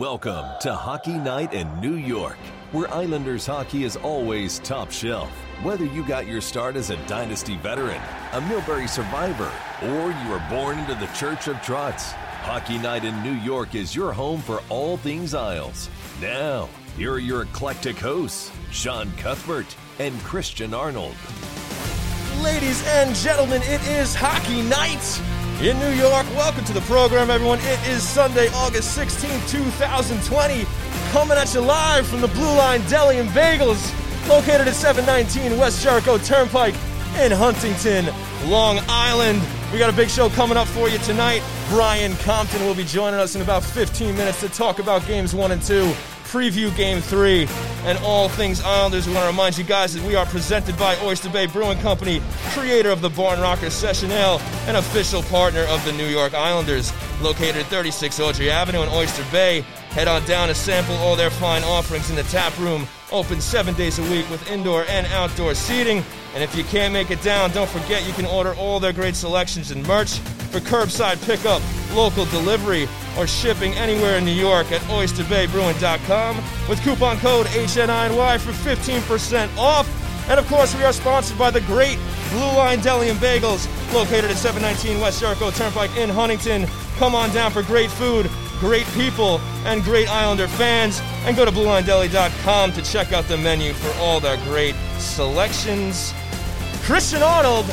Welcome to Hockey Night in New York, where Islanders hockey is always top shelf. Whether you got your start as a Dynasty veteran, a Milbury survivor, or you were born into the Church of Trotz, Hockey Night in New York is your home for all things Isles. Now, here are your eclectic hosts, Sean Cuthbert and Christian Arnold. Ladies and gentlemen, it is Hockey Night in New York. Welcome to the program, everyone. It is Sunday, August 16, 2020. Coming at you live from the Blue Line Deli and Bagels, located at 719 West Jericho Turnpike in Huntington, Long Island. We got a big show coming up for you tonight. Brian Compton will be joining us in about 15 minutes to talk about games one and two preview game three and all things Islanders. We want to remind you guys that we are presented by Oyster Bay Brewing Company, creator of the Barn Rocker Session Ale, and official partner of the New York Islanders. Located at 36 Audrey Avenue in Oyster Bay. Head on down to sample all their fine offerings in the tap room. Open seven days a week with indoor and outdoor seating. And if you can't make it down, don't forget you can order all their great selections and merch for curbside pickup, local delivery, or shipping anywhere in New York at oysterbaybrewing.com with coupon code HNINY for 15% off. And of course, we are sponsored by the great Blue Line Deli and Bagels, located at 719 West Jericho Turnpike in Huntington. Come on down for great food, great people, and great Islander fans. And go to BlueLineDeli.com to check out the menu for all their great selections. Christian Arnold,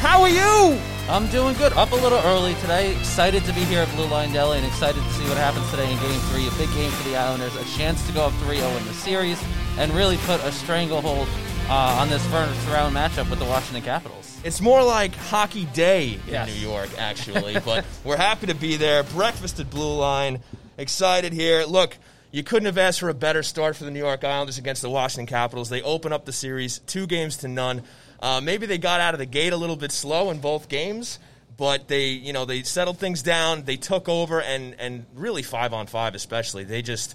how are you? I'm doing good. Up a little early today. Excited to be here at Blue Line Deli and excited to see what happens today in Game 3. A big game for the Islanders. A chance to go up 3 0 in the series and really put a stranglehold uh, on this first round matchup with the Washington Capitals. It's more like hockey day in Yes. New York, actually. but we're happy to be there. Breakfast at Blue Line. Excited here. Look, you couldn't have asked for a better start for the New York Islanders against the Washington Capitals. They open up the series two games to none. Uh, maybe they got out of the gate a little bit slow in both games, but they, you know, they settled things down. They took over, and and really five on five, especially, they just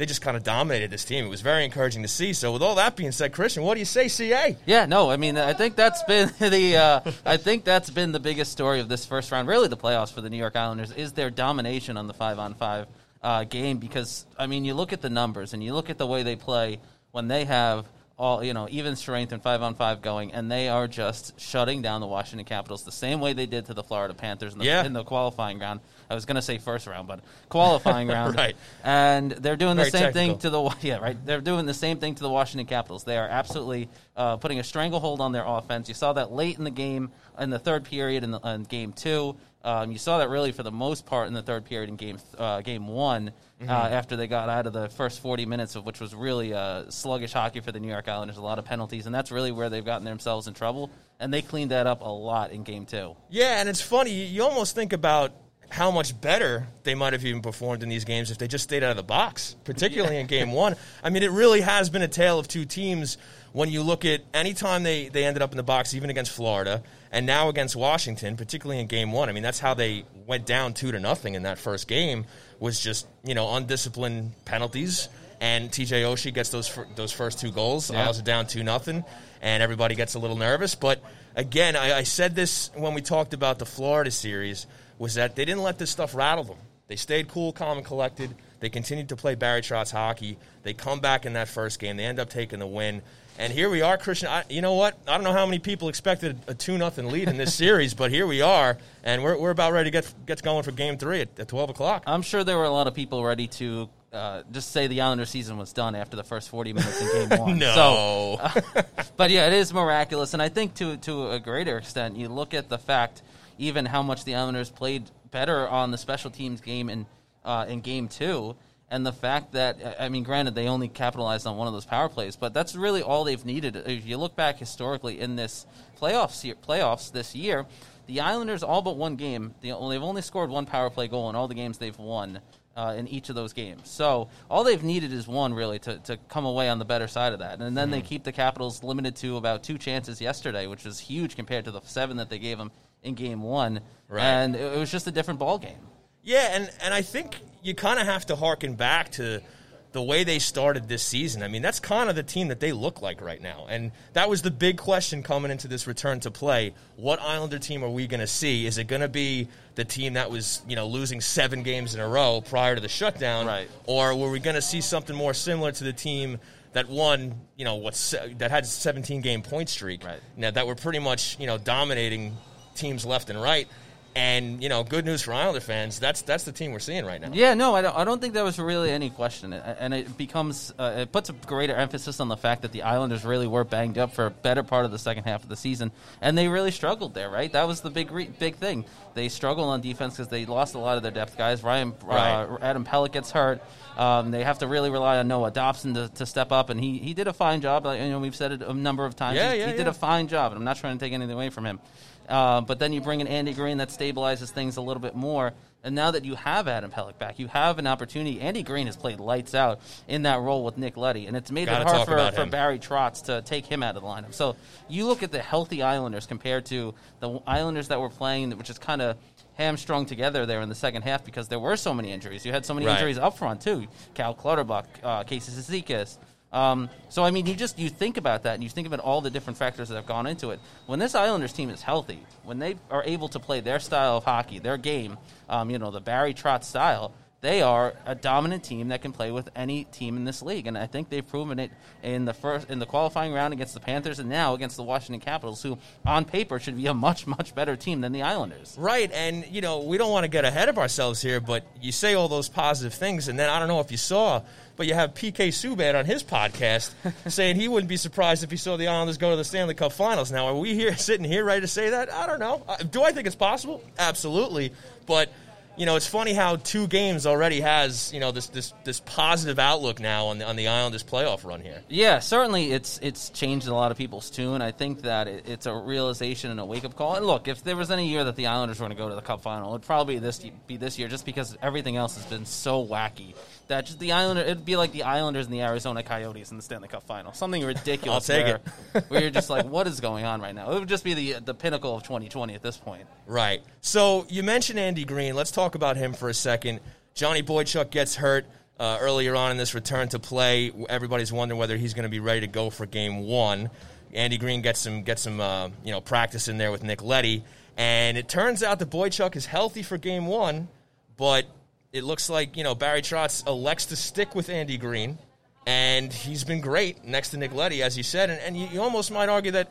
they just kind of dominated this team. It was very encouraging to see. So, with all that being said, Christian, what do you say, CA? Yeah, no, I mean, I think that's been the uh, I think that's been the biggest story of this first round, really the playoffs for the New York Islanders, is their domination on the five on five game. Because I mean, you look at the numbers and you look at the way they play when they have all you know even strength and five on five going, and they are just shutting down the Washington Capitals the same way they did to the Florida Panthers in the, Yeah. in the qualifying round. I was going to say first round, but qualifying round, Right. And they're doing the Very same thing to the yeah right. They're doing the same thing to the Washington Capitals. They are absolutely uh, putting a stranglehold on their offense. You saw that late in the game, in the third period, in, the, in game two. Um, you saw that really for the most part in the third period in game uh, game one. Mm-hmm. Uh, after they got out of the first 40 minutes of which was really uh, sluggish hockey for the New York Islanders, a lot of penalties, and that's really where they've gotten themselves in trouble. And they cleaned that up a lot in game two. Yeah, and it's funny. You, you almost think about how much better they might have even performed in these games if they just stayed out of the box, particularly in game one. I mean, it really has been a tale of two teams when you look at any time they, they ended up in the box, even against Florida, and now against Washington, particularly in game one. I mean, that's how they went down two to nothing in that first game, was just, you know, undisciplined penalties. And TJ Oshie gets those fir- those first two goals. Yeah. Isles are down two nothing, and everybody gets a little nervous. But again, I, I said this when we talked about the Florida series was that they didn't let this stuff rattle them. They stayed cool, calm, and collected. They continued to play Barry Trotz hockey. They come back in that first game. They end up taking the win. And here we are, Christian. I, you know what? I don't know how many people expected a two nothing lead in this series, but here we are, and we're, we're about ready to get get going for Game Three at, at twelve o'clock. I'm sure there were a lot of people ready to uh, just say the Islander season was done after the first 40 minutes in game one. no, So, but yeah, it is miraculous, and I think to to a greater extent, you look at the fact even how much the Islanders played better on the special teams game in uh, in game two, and the fact that I mean, granted, they only capitalized on one of those power plays, but that's really all they've needed. If you look back historically in this playoffs playoffs this year. The Islanders all but one game. They've only scored one power play goal in all the games they've won uh, in each of those games. So all they've needed is one really to, to come away on the better side of that. And then they keep the Capitals limited to about two chances yesterday, which was huge compared to the seven that they gave them in game one. Right. And it, it was just a different ball game. Yeah, and, and I think you kind of have to harken back to the way they started this season, I mean, that's kind of the team that they look like right now. And that was the big question coming into this return to play. What Islander team are we going to see? Is it going to be the team that was, you know, losing seven games in a row prior to the shutdown? Right. Or were we going to see something more similar to the team that won, you know, what's that had a 17 game point streak? Right. Now, that were pretty much, you know, dominating teams left and right. And you know, good news for Islander fans. That's that's the team we're seeing right now. Yeah, no, I don't. I don't think there was really any question, and it becomes uh, it puts a greater emphasis on the fact that the Islanders really were banged up for a better part of the second half of the season, and they really struggled there. Right, that was the big re- big thing. They struggled on defense because they lost a lot of their depth guys. Ryan Right. uh, Adam Pelech gets hurt. Um, they have to really rely on Noah Dobson to, to step up, and he, he did a fine job. Like, you know, we've said it a number of times. Yeah, he, yeah, he did yeah. a fine job, and I'm not trying to take anything away from him. Uh, but then you bring in Andy Green, that stabilizes things a little bit more. And now that you have Adam Pelech back, you have an opportunity. Andy Green has played lights out in that role with Nick Leddy, and it's made Gotta it hard for, for. Barry Trotz to take him out of the lineup. So you look at the healthy Islanders compared to the Islanders that were playing, which is kind of hamstrung together there in the second half because there were so many injuries. You had so many Right. injuries up front too. Cal Clutterbuck, uh, Casey Cizikas. Um, so I mean, you just you think about that and you think about all the different factors that have gone into it. When this Islanders team is healthy, when they are able to play their style of hockey, their game, um, you know, the Barry Trotz style, they are a dominant team that can play with any team in this league, and I think they've proven it in the first in the qualifying round against the Panthers, and now against the Washington Capitals, who on paper should be a much much better team than the Islanders. Right, and you know we don't want to get ahead of ourselves here, but you say all those positive things, and then I don't know if you saw, but you have PK Subban on his podcast saying he wouldn't be surprised if he saw the Islanders go to the Stanley Cup Finals. Now, are we here sitting here ready to say that? I don't know. Uh, Do I think it's possible? Absolutely, but you know it's funny how two games already has you know this this this positive outlook now on the on the Islanders playoff run here. Yeah, certainly it's it's changed a lot of people's tune. I think that it, it's a realization and a wake up call. And look, if there was any year that the Islanders were going to go to the Cup final, it'd probably this be this year, just because everything else has been so wacky that just the Islander it'd be like the Islanders and the Arizona Coyotes in the Stanley Cup final, something ridiculous. I'll take where, it. where you're just like, what is going on right now? It would just be the the pinnacle of 2020 at this point. Right. So you mentioned Andy Green. Let's talk about him for a second. Johnny Boychuk gets hurt uh, earlier on in this return to play. Everybody's wondering whether he's going to be ready to go for Game One. Andy Green gets some gets some uh, you know practice in there with Nick Leddy, and it turns out that Boychuk is healthy for Game One, but it looks like you know Barry Trotz elects to stick with Andy Green, and he's been great next to Nick Leddy, as you said, and, and you, you almost might argue that.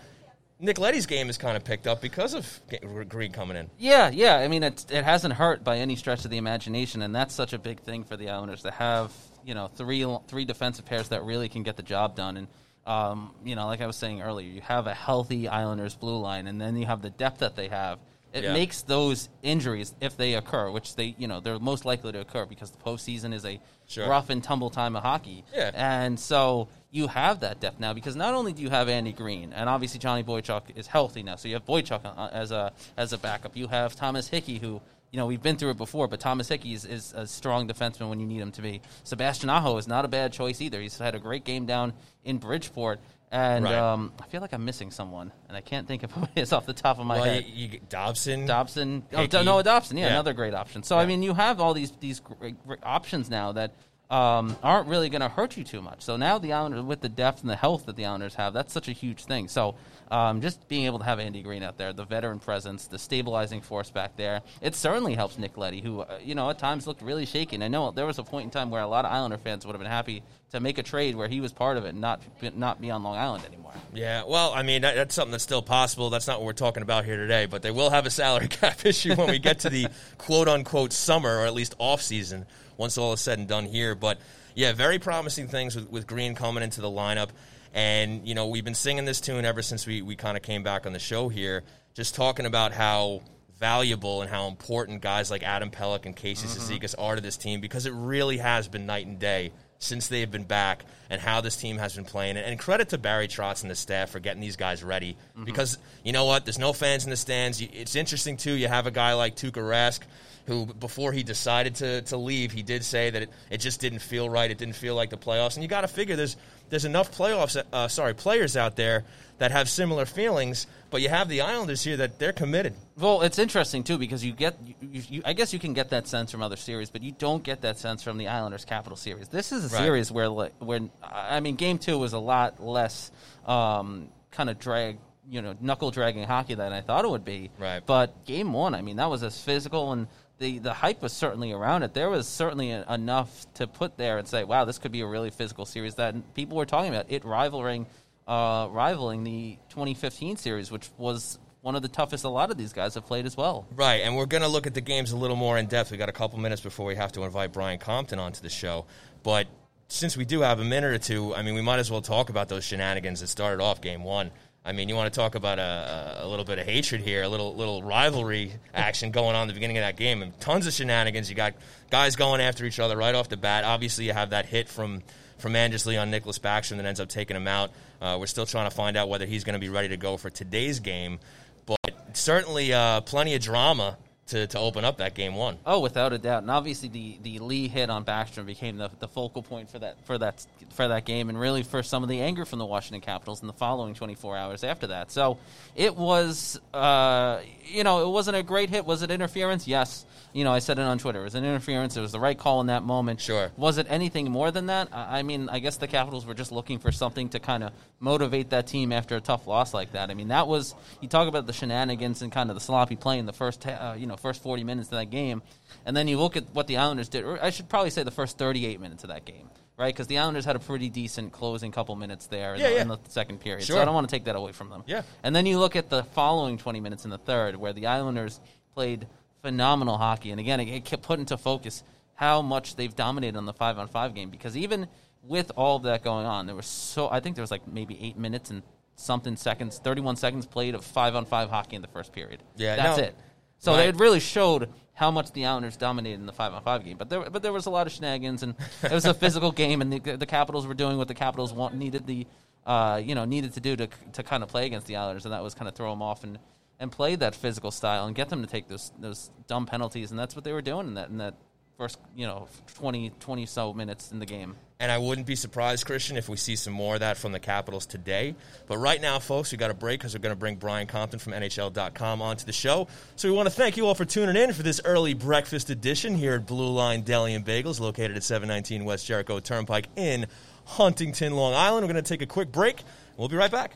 Nick Leddy's game is kind of picked up because of Green coming in. Yeah, yeah. I mean, it it hasn't hurt by any stretch of the imagination, and that's such a big thing for the Islanders to have. You know, three three defensive pairs that really can get the job done. And um, you know, like I was saying earlier, you have a healthy Islanders blue line, and then you have the depth that they have. It Yeah. makes those injuries, if they occur, which they you know they're most likely to occur because the postseason is a Sure. rough and tumble time of hockey. Yeah. And so you have that depth now because not only do you have Andy Green and obviously Johnny Boychuk is healthy now, so you have Boychuk uh, as a as a backup. You have Thomas Hickey who. You know we've been through it before, but Thomas Hickey is, is a strong defenseman when you need him to be. Sebastian Aho is not a bad choice either. He's had a great game down in Bridgeport, and Right. um, I feel like I'm missing someone, and I can't think of who it is off the top of my Well, head. you, you Dobson. Dobson. Oh. Do- Noah Dobson. Yeah, Yeah. another great option. So I mean, you have all these these great, great options now that um, aren't really going to hurt you too much. So now the Islanders, with the depth and the health that the Islanders have, that's such a huge thing. So um, just being able to have Andy Green out there, the veteran presence, the stabilizing force back there, it certainly helps Nick Leddy, who uh, you know at times looked really shaky. And I know there was a point in time where a lot of Islander fans would have been happy to make a trade where he was part of it and not not be on Long Island anymore. Yeah, well, I mean, that, that's something that's still possible. That's not what we're talking about here today, but they will have a salary cap issue when we get to the quote unquote summer or at least off season once all is said and done here. But yeah, very promising things with, with Green coming into the lineup. And, you know, we've been singing this tune ever since we, we kind of came back on the show here, just talking about how valuable and how important guys like Adam Pelech and Casey mm-hmm. Cizikas are to this team because it really has been night and day since they've been back and how this team has been playing. And, and credit to Barry Trotz and the staff for getting these guys ready mm-hmm. because you know what? There's no fans in the stands. It's interesting, too. You have a guy like Tuukka Rask who, before he decided to, to leave, he did say that it, it just didn't feel right. It didn't feel like the playoffs. And you got to figure there's, there's enough playoffs, uh, sorry, players out there that have similar feelings, but you have the Islanders here that they're committed. Well, it's interesting too because you get, you, you, I guess you can get that sense from other series, but you don't get that sense from the Islanders Capital series. This is a Right. series where, where I mean, Game Two was a lot less um, kind of drag, you know, knuckle dragging hockey than I thought it would be. Right. But Game One, I mean, that was as physical and. The, the hype was certainly around it. There was certainly a, enough to put there and say, "Wow, this could be a really physical series." That people were talking about it rivaling, uh, rivaling the 2015 series, which was one of the toughest a lot of these guys have played as well. Right, and we're going to look at the games a little more in depth. We got a couple minutes before we have to invite Brian Compton onto the show. But since we do have a minute or two, I mean, we might as well talk about those shenanigans that started off game one. I mean, you want to talk about a, a little bit of hatred here, a little little rivalry action going on at the beginning of that game, and tons of shenanigans. You got guys going after each other right off the bat. Obviously, you have that hit from from Anders Lee on Nicklas Backstrom that ends up taking him out. Uh, we're still trying to find out whether he's going to be ready to go for today's game, but certainly uh, plenty of drama to, to open up that game one. Oh, without a doubt, and obviously the, the Lee hit on Backstrom became the, the focal point for that for that for that game, and really for some of the anger from the Washington Capitals in the following 24 hours after that. So it was, uh, you know, it wasn't a great hit. Was it interference? Yes. You know, I said it on Twitter. It was an interference. It was the right call in that moment. Sure. Was it anything more than that? I mean, I guess the Capitals were just looking for something to kind of motivate that team after a tough loss like that. I mean, that was you talk about the shenanigans and kind of the sloppy play in the first, uh, you know, first 40 minutes of that game, and then you look at what the Islanders did. Or I should probably say the first 38 minutes of that game, right? Because the Islanders had a pretty decent closing couple minutes there in, Yeah, the, yeah. in the second period. Sure. So I don't want to take that away from them. Yeah. And then you look at the following 20 minutes in the third, where the Islanders played phenomenal hockey. And again, it, kept put into focus how much they've dominated on the five on five game. Because even with all of that going on, there was so I think there was like maybe eight minutes and something seconds, 31 seconds played of five on five hockey in the first period. Yeah, that's no. it. So Right. it really showed how much the Islanders dominated in the five on five game. But there, but there was a lot of shenanigans, and it was a physical game, and the, the Capitals were doing what the Capitals want, needed the, uh, you know, needed to do to to kind of play against the Islanders, and that was kind of throw them off and and play that physical style and get them to take those those dumb penalties, and that's what they were doing in that in that first you know 20, 20 so minutes in the game. And I wouldn't be surprised, Christian, if we see some more of that from the Capitals today. But right now, folks, we got a break because we're going to bring Brian Compton from NHL.com onto the show. So we want to thank you all for tuning in for this early breakfast edition here at Blue Line Deli and Bagels, located at 719 West Jericho Turnpike in Huntington, Long Island. We're going to take a quick break. We'll be right back.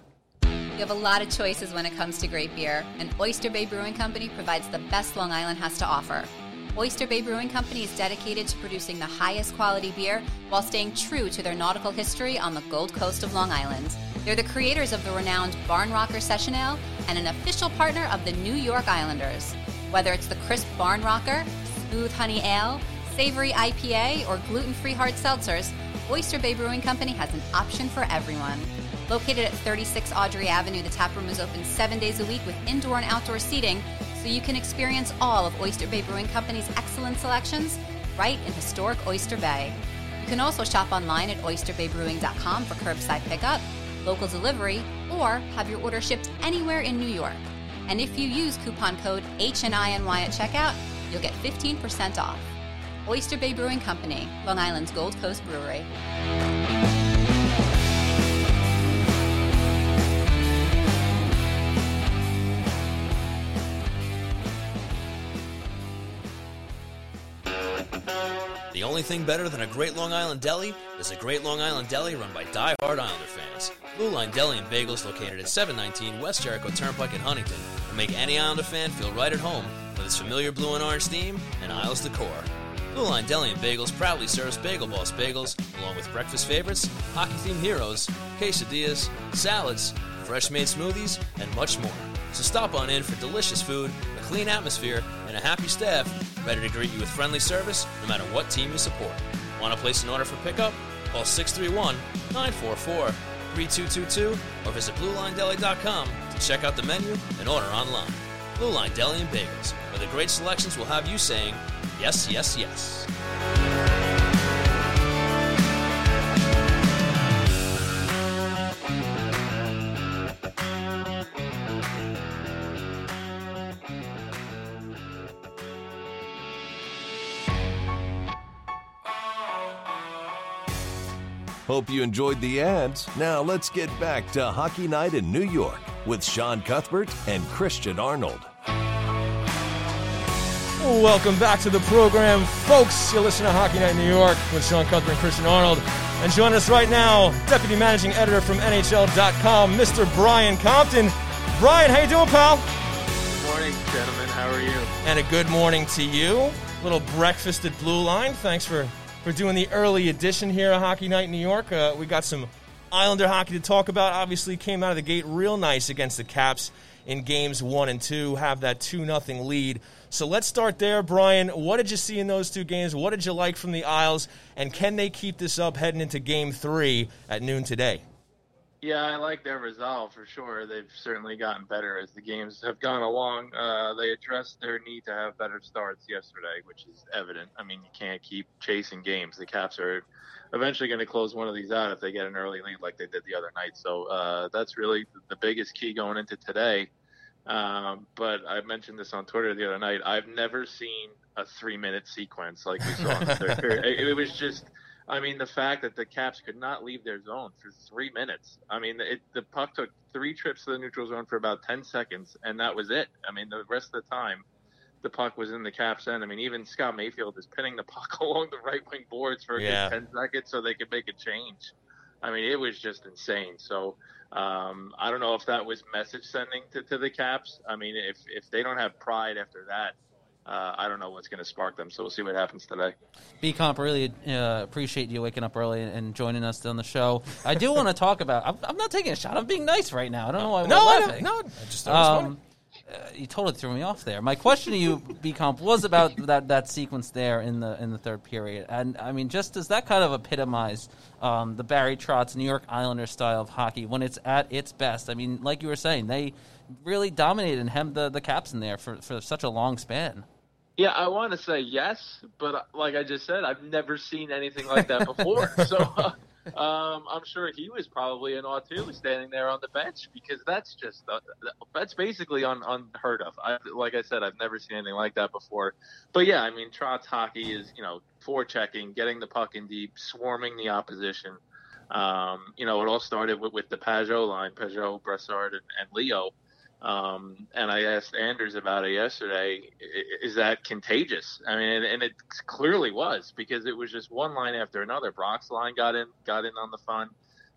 You have a lot of choices when it comes to great beer, and Oyster Bay Brewing Company provides the best Long Island has to offer. Oyster Bay Brewing Company is dedicated to producing the highest quality beer while staying true to their nautical history on the Gold Coast of Long Island. They're the creators of the renowned Barn Rocker Session Ale and an official partner of the New York Islanders. Whether it's the crisp Barn Rocker, smooth honey ale, savory IPA, or gluten free hard seltzers, Oyster Bay Brewing Company has an option for everyone. Located at 36 Audrey Avenue, the tap room is open seven days a week with indoor and outdoor seating, so you can experience all of Oyster Bay Brewing Company's excellent selections right in historic Oyster Bay. You can also shop online at oysterbaybrewing.com for curbside pickup, local delivery, or have your order shipped anywhere in New York. And if you use coupon code HNINY at checkout, you'll get 15% off. Oyster Bay Brewing Company, Long Island's Gold Coast Brewery. The only thing better than a great Long Island deli is a great Long Island deli run by die-hard Islander fans. Blue Line Deli and Bagels located at 719 West Jericho Turnpike in Huntington will make any Islander fan feel right at home with its familiar blue and orange theme and Isles decor. Blue Line Deli and Bagels proudly serves Bagel Boss bagels along with breakfast favorites, hockey-themed heroes, quesadillas, salads, fresh-made smoothies, and much more. So stop on in for delicious food, a clean atmosphere, and a happy staff ready to greet you with friendly service no matter what team you support. Want to place an order for pickup? Call 631 944 3222 or visit BlueLineDeli.com to check out the menu and order online. Blue Line Deli and Bagels, where the great selections will have you saying, yes, yes, yes. Hope you enjoyed the ads. Now let's get back to Hockey Night in New York with Sean Cuthbert and Christian Arnold. Welcome back to the program, folks. You're listening to Hockey Night in New York with Sean Cuthbert and Christian Arnold. And join us right now, Deputy Managing Editor from NHL.com, Mr. Brian Compton. Brian, how you doing, pal? Good morning, gentlemen. How are you? And a good morning to you. Little breakfast at Blue Line. Thanks for, for doing the early edition here at Hockey Night in New York. Uh, we got some Islander hockey to talk about. Obviously, came out of the gate real nice against the Caps in games one and two, have that 2 nothing lead. So let's start there, Brian. What did you see in those two games? What did you like from the Isles? And can they keep this up heading into game three at noon today? Yeah, I like their resolve for sure. They've certainly gotten better as the games have gone along. Uh, they addressed their need to have better starts yesterday, which is evident. I mean, you can't keep chasing games. The Caps are eventually going to close one of these out if they get an early lead like they did the other night. So uh, that's really the biggest key going into today. Um, but I mentioned this on Twitter the other night. I've never seen a three minute sequence like we saw in the third period. It, it, was just, I mean, the fact that the Caps could not leave their zone for three minutes. I mean, it, the puck took three trips to the neutral zone for about 10 seconds, and that was it. I mean, the rest of the time, the puck was in the Caps end. I mean, even Scott Mayfield is pinning the puck along the right wing boards for yeah. 10 seconds so they could make a change. I mean, it was just insane. So, um, I don't know if that was message sending to, to the Caps. I mean, if if they don't have pride after that, uh, I don't know what's going to spark them. So we'll see what happens today. B Comp, really uh, appreciate you waking up early and joining us on the show. I do want to talk about. I'm, I'm, not taking a shot. I'm being nice right now. I don't know why. No, laughing. no, I just um, uh, you totally threw me off there. My question to you, B Comp, was about that, that sequence there in the in the third period, and I mean, just does that kind of epitomize um, the Barry Trotz New York Islander style of hockey when it's at its best? I mean, like you were saying, they really dominated and hemmed the, the Caps in there for, for such a long span. Yeah, I want to say yes, but uh, like I just said, I've never seen anything like that before. so. Uh, um, I'm sure he was probably in awe too, standing there on the bench because that's just uh, that's basically un, unheard of. I, like I said, I've never seen anything like that before. But yeah, I mean, Trotz hockey is you know forechecking, getting the puck in deep, swarming the opposition. Um, you know, it all started with, with the Pageau line, Pageau, Brassard, and, and Leo. Um, and I asked Anders about it yesterday. Is that contagious? I mean, and, and, it clearly was because it was just one line after another. Brock's line got in, got in on the fun.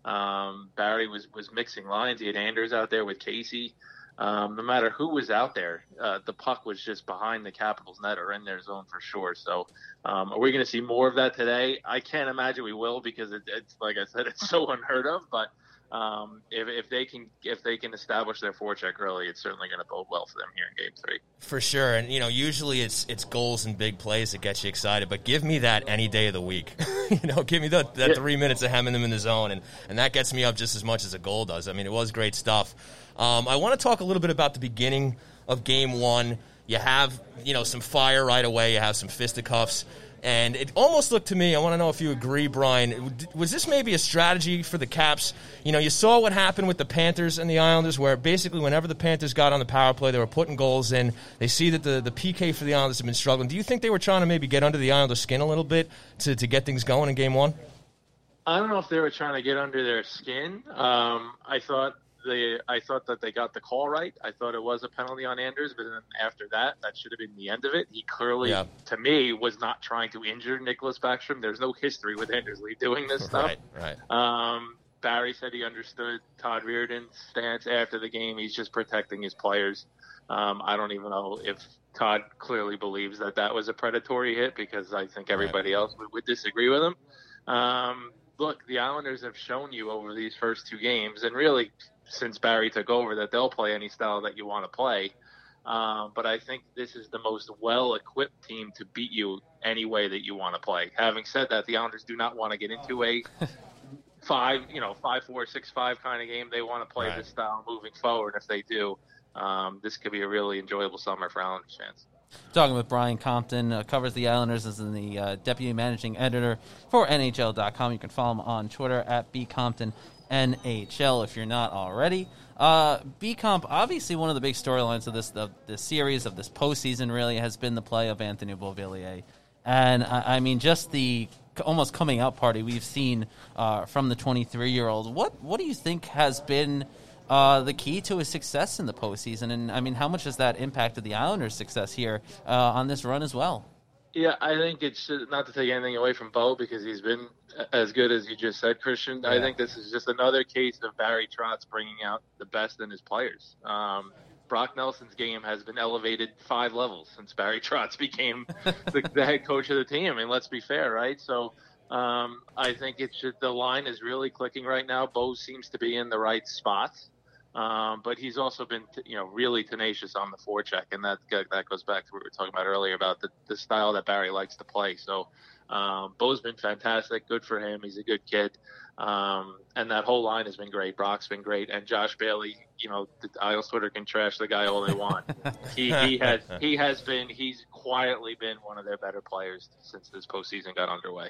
Um, Barry was was mixing lines. He had Anders out there with Casey. Um, no matter who was out there, uh, the puck was just behind the Capitals net or in their zone for sure. So, um, are we going to see more of that today? I can't imagine we will because it, it's like I said, it's so unheard of. But um, if, if they can if they can establish their forecheck early, it's certainly going to bode well for them here in Game Three. For sure, and you know usually it's it's goals and big plays that get you excited, but give me that any day of the week. you know, give me the, that yeah. three minutes of hemming them in the zone, and and that gets me up just as much as a goal does. I mean, it was great stuff. Um, I want to talk a little bit about the beginning of Game One. You have you know some fire right away. You have some fisticuffs. And it almost looked to me, I want to know if you agree, Brian, was this maybe a strategy for the Caps? You know, you saw what happened with the Panthers and the Islanders, where basically whenever the Panthers got on the power play, they were putting goals in. They see that the, the PK for the Islanders have been struggling. Do you think they were trying to maybe get under the Islanders' skin a little bit to, to get things going in game one? I don't know if they were trying to get under their skin. Um, I thought they I thought that they got the call right. I thought it was a penalty on Anders, but then after that, that should have been the end of it. He clearly, yeah. to me, was not trying to injure Nicklas Backstrom. There's no history with Anders Lee doing this stuff. right, right. Um, Barry said he understood Todd Reirden's stance after the game. He's just protecting his players. Um, I don't even know if Todd clearly believes that that was a predatory hit because I think everybody right. else would, would, disagree with him. Um, look, the Islanders have shown you over these first two games, and really since Barry took over that they'll play any style that you want to play. Um, but I think this is the most well-equipped team to beat you any way that you want to play. Having said that, the Islanders do not want to get into a five, you know, five four six five kind of game. They want to play right. this style moving forward. If they do, um, this could be a really enjoyable summer for Islanders fans. Talking with Brian Compton, uh, covers the Islanders as the uh, deputy managing editor for NHL.com. You can follow him on Twitter at bcompton NHL if you're not already. Uh, B Comp, obviously, one of the big storylines of this the, the series of this postseason really has been the play of Anthony Beauvillier, and I, I mean just the almost coming out party we've seen uh, from the 23 year old. What what do you think has been uh, the key to his success in the postseason. And I mean, how much has that impacted the Islanders' success here uh, on this run as well? Yeah, I think it's not to take anything away from Bo because he's been as good as you just said, Christian. Yeah. I think this is just another case of Barry Trotz bringing out the best in his players. Um, Brock Nelson's game has been elevated five levels since Barry Trotz became the, the, head coach of the team. I mean, let's be fair, right? So um, I think it's just, the line is really clicking right now. Bo seems to be in the right spots. Um, but he's also been, you know, really tenacious on the forecheck, and that that goes back to what we were talking about earlier about the, the style that Barry likes to play. So, um, Bo's been fantastic. Good for him. He's a good kid. Um, and that whole line has been great. Brock's been great, and Josh Bailey. You know, the Isles Twitter can trash the guy all they want. he he has he has been he's quietly been one of their better players since this postseason got underway.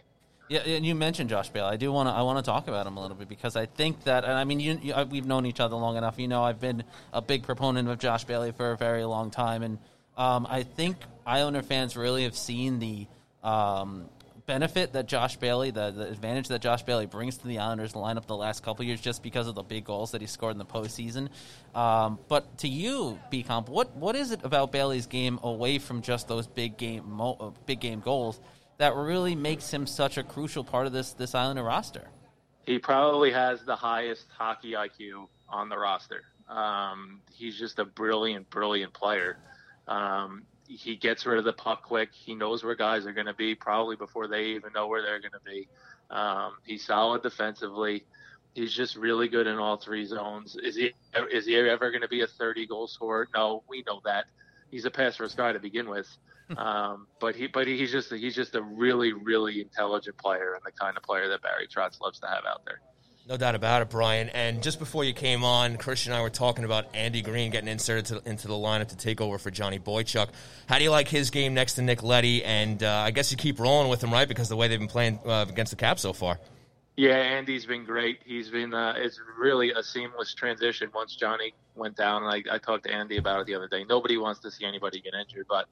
Yeah, and you mentioned Josh Bailey. I do want to I want to talk about him a little bit because I think that, and I mean, you, you, we've known each other long enough. You know, I've been a big proponent of Josh Bailey for a very long time, and um, I think Islander fans really have seen the um, benefit that Josh Bailey, the, the advantage that Josh Bailey brings to the Islanders lineup the last couple years, just because of the big goals that he scored in the postseason. Um, but to you, B Comp, what what is it about Bailey's game away from just those big game mo- big game goals? That really makes him such a crucial part of this this Islander roster? He probably has the highest hockey IQ on the roster. Um, he's just a brilliant, brilliant player. Um, he gets rid of the puck quick. He knows where guys are going to be probably before they even know where they're going to be. Um, he's solid defensively. He's just really good in all three zones. Is he is he ever going to be a 30 goal scorer? No, we know that. He's a pass first guy to begin with um, but he, but he's just he's just a really really intelligent player and the kind of player that Barry Trotz loves to have out there. No doubt about it, Brian. And just before you came on, Christian and I were talking about Andy Green getting inserted to, into the lineup to take over for Johnny Boychuk. How do you like his game next to Nick Leddy? And uh, I guess you keep rolling with him, right? Because the way they've been playing uh, against the Caps so far. Yeah, Andy's been great. He's been uh, it's really a seamless transition once Johnny went down. And I, I talked to Andy about it the other day. Nobody wants to see anybody get injured, but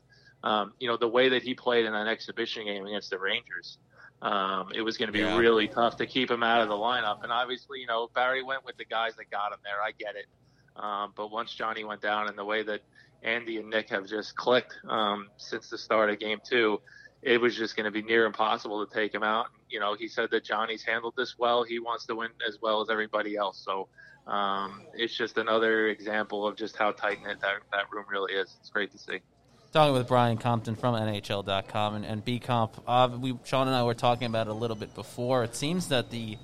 um, you know, the way that he played in that exhibition game against the Rangers, um, it was going to be yeah. really tough to keep him out of the lineup. And obviously, you know, Barry went with the guys that got him there. I get it. Um, but once Johnny went down and the way that Andy and Nick have just clicked um, since the start of game two, it was just going to be near impossible to take him out. You know, he said that Johnny's handled this well. He wants to win as well as everybody else. So um, it's just another example of just how tight knit that, that room really is. It's great to see talking with Brian Compton from NHL.com and, and B Comp. Uh, we Sean and I were talking about it a little bit before. It seems that the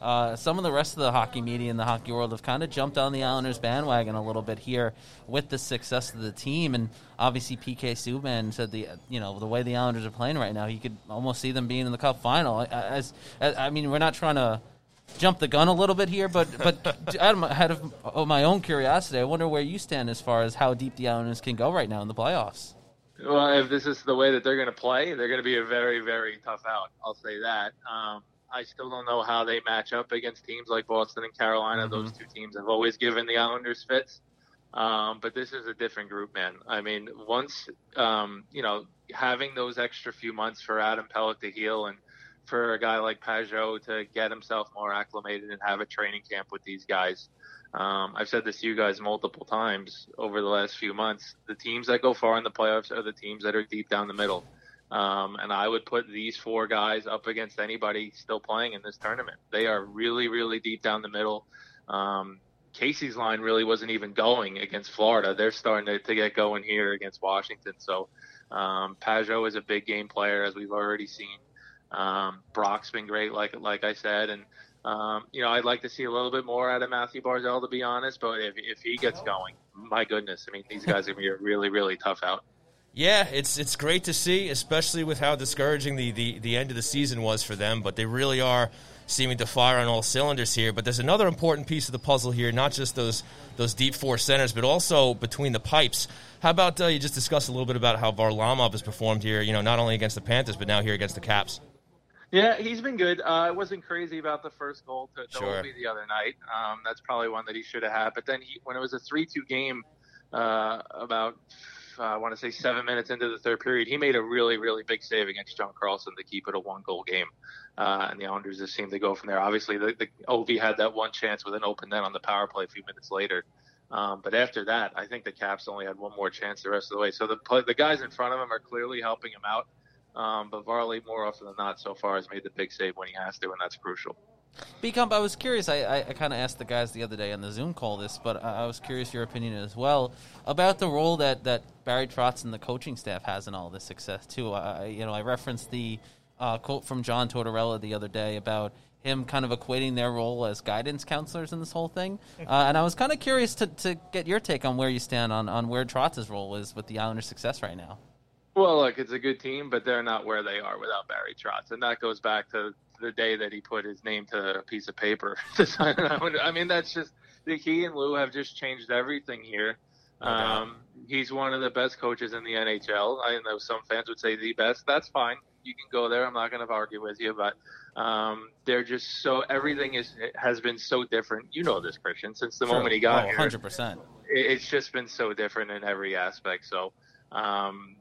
uh, some of the rest of the hockey media in the hockey world have kind of jumped on the Islanders bandwagon a little bit here with the success of the team, and obviously PK Subban said the you know the way the Islanders are playing right now, he could almost see them being in the Cup final. As, as I mean, we're not trying to jump the gun a little bit here, but but out of out of my own curiosity, I wonder where you stand as far as how deep the Islanders can go right now in the playoffs. Well, if this is the way that they're going to play, they're going to be a very, very tough out. I'll say that. Um, I still don't know how they match up against teams like Boston and Carolina. Mm-hmm. Those two teams have always given the Islanders fits. Um, but this is a different group, man. I mean, once, um, you know, having those extra few months for Adam Pelech to heal and for a guy like Pageau to get himself more acclimated and have a training camp with these guys, um, I've said this to you guys multiple times over the last few months. The teams that go far in the playoffs are the teams that are deep down the middle. Um, and I would put these four guys up against anybody still playing in this tournament. They are really, really deep down the middle. Um, Casey's line really wasn't even going against Florida. They're starting to, to get going here against Washington. So um, Pageau is a big game player, as we've already seen. Um, Brock's been great, like like I said, and um, you know, I'd like to see a little bit more out of Mathew Barzal, to be honest. But if, if he gets going, my goodness, I mean, these guys are going to be really, really tough out. Yeah, it's it's great to see, especially with how discouraging the, the, the end of the season was for them. But they really are seeming to fire on all cylinders here. But there's another important piece of the puzzle here, not just those those deep four centers, but also between the pipes. How about uh, you just discuss a little bit about how Varlamov has performed here? You know, not only against the Panthers, but now here against the Caps. Yeah, he's been good. Uh, I wasn't crazy about the first goal to, to sure. the other night. Um, that's probably one that he should have had. But then he, when it was a three-two game, uh, about uh, I want to say seven minutes into the third period, he made a really, really big save against John Carlson to keep it a one-goal game. Uh, and the Islanders just seemed to go from there. Obviously, the, the Ovi had that one chance with an open net on the power play a few minutes later. Um, but after that, I think the Caps only had one more chance the rest of the way. So the the guys in front of him are clearly helping him out. Um, but Varley, more often than not, so far has made the big save when he has to, and that's crucial. Becomp, I was curious. I, I, I kind of asked the guys the other day on the Zoom call this, but I, I, was curious your opinion as well about the role that, that Barry Trotz and the coaching staff has in all this success too. I, you know, I referenced the uh, quote from John Tortorella the other day about him kind of equating their role as guidance counselors in this whole thing, uh, and I was kind of curious to, to get your take on where you stand on, on where Trotz's role is with the Islanders' success right now. Well, look, it's a good team, but they're not where they are without Barry Trotz, and that goes back to the day that he put his name to a piece of paper to sign. I mean, that's just the he and Lou have just changed everything here. Um, he's one of the best coaches in the NHL. I know some fans would say the best. That's fine. You can go there. I'm not going to argue with you, but um, they're just so everything is has been so different. You know this, Christian, since the sure. moment he got oh, here. 100%. It's just been so different in every aspect. So um,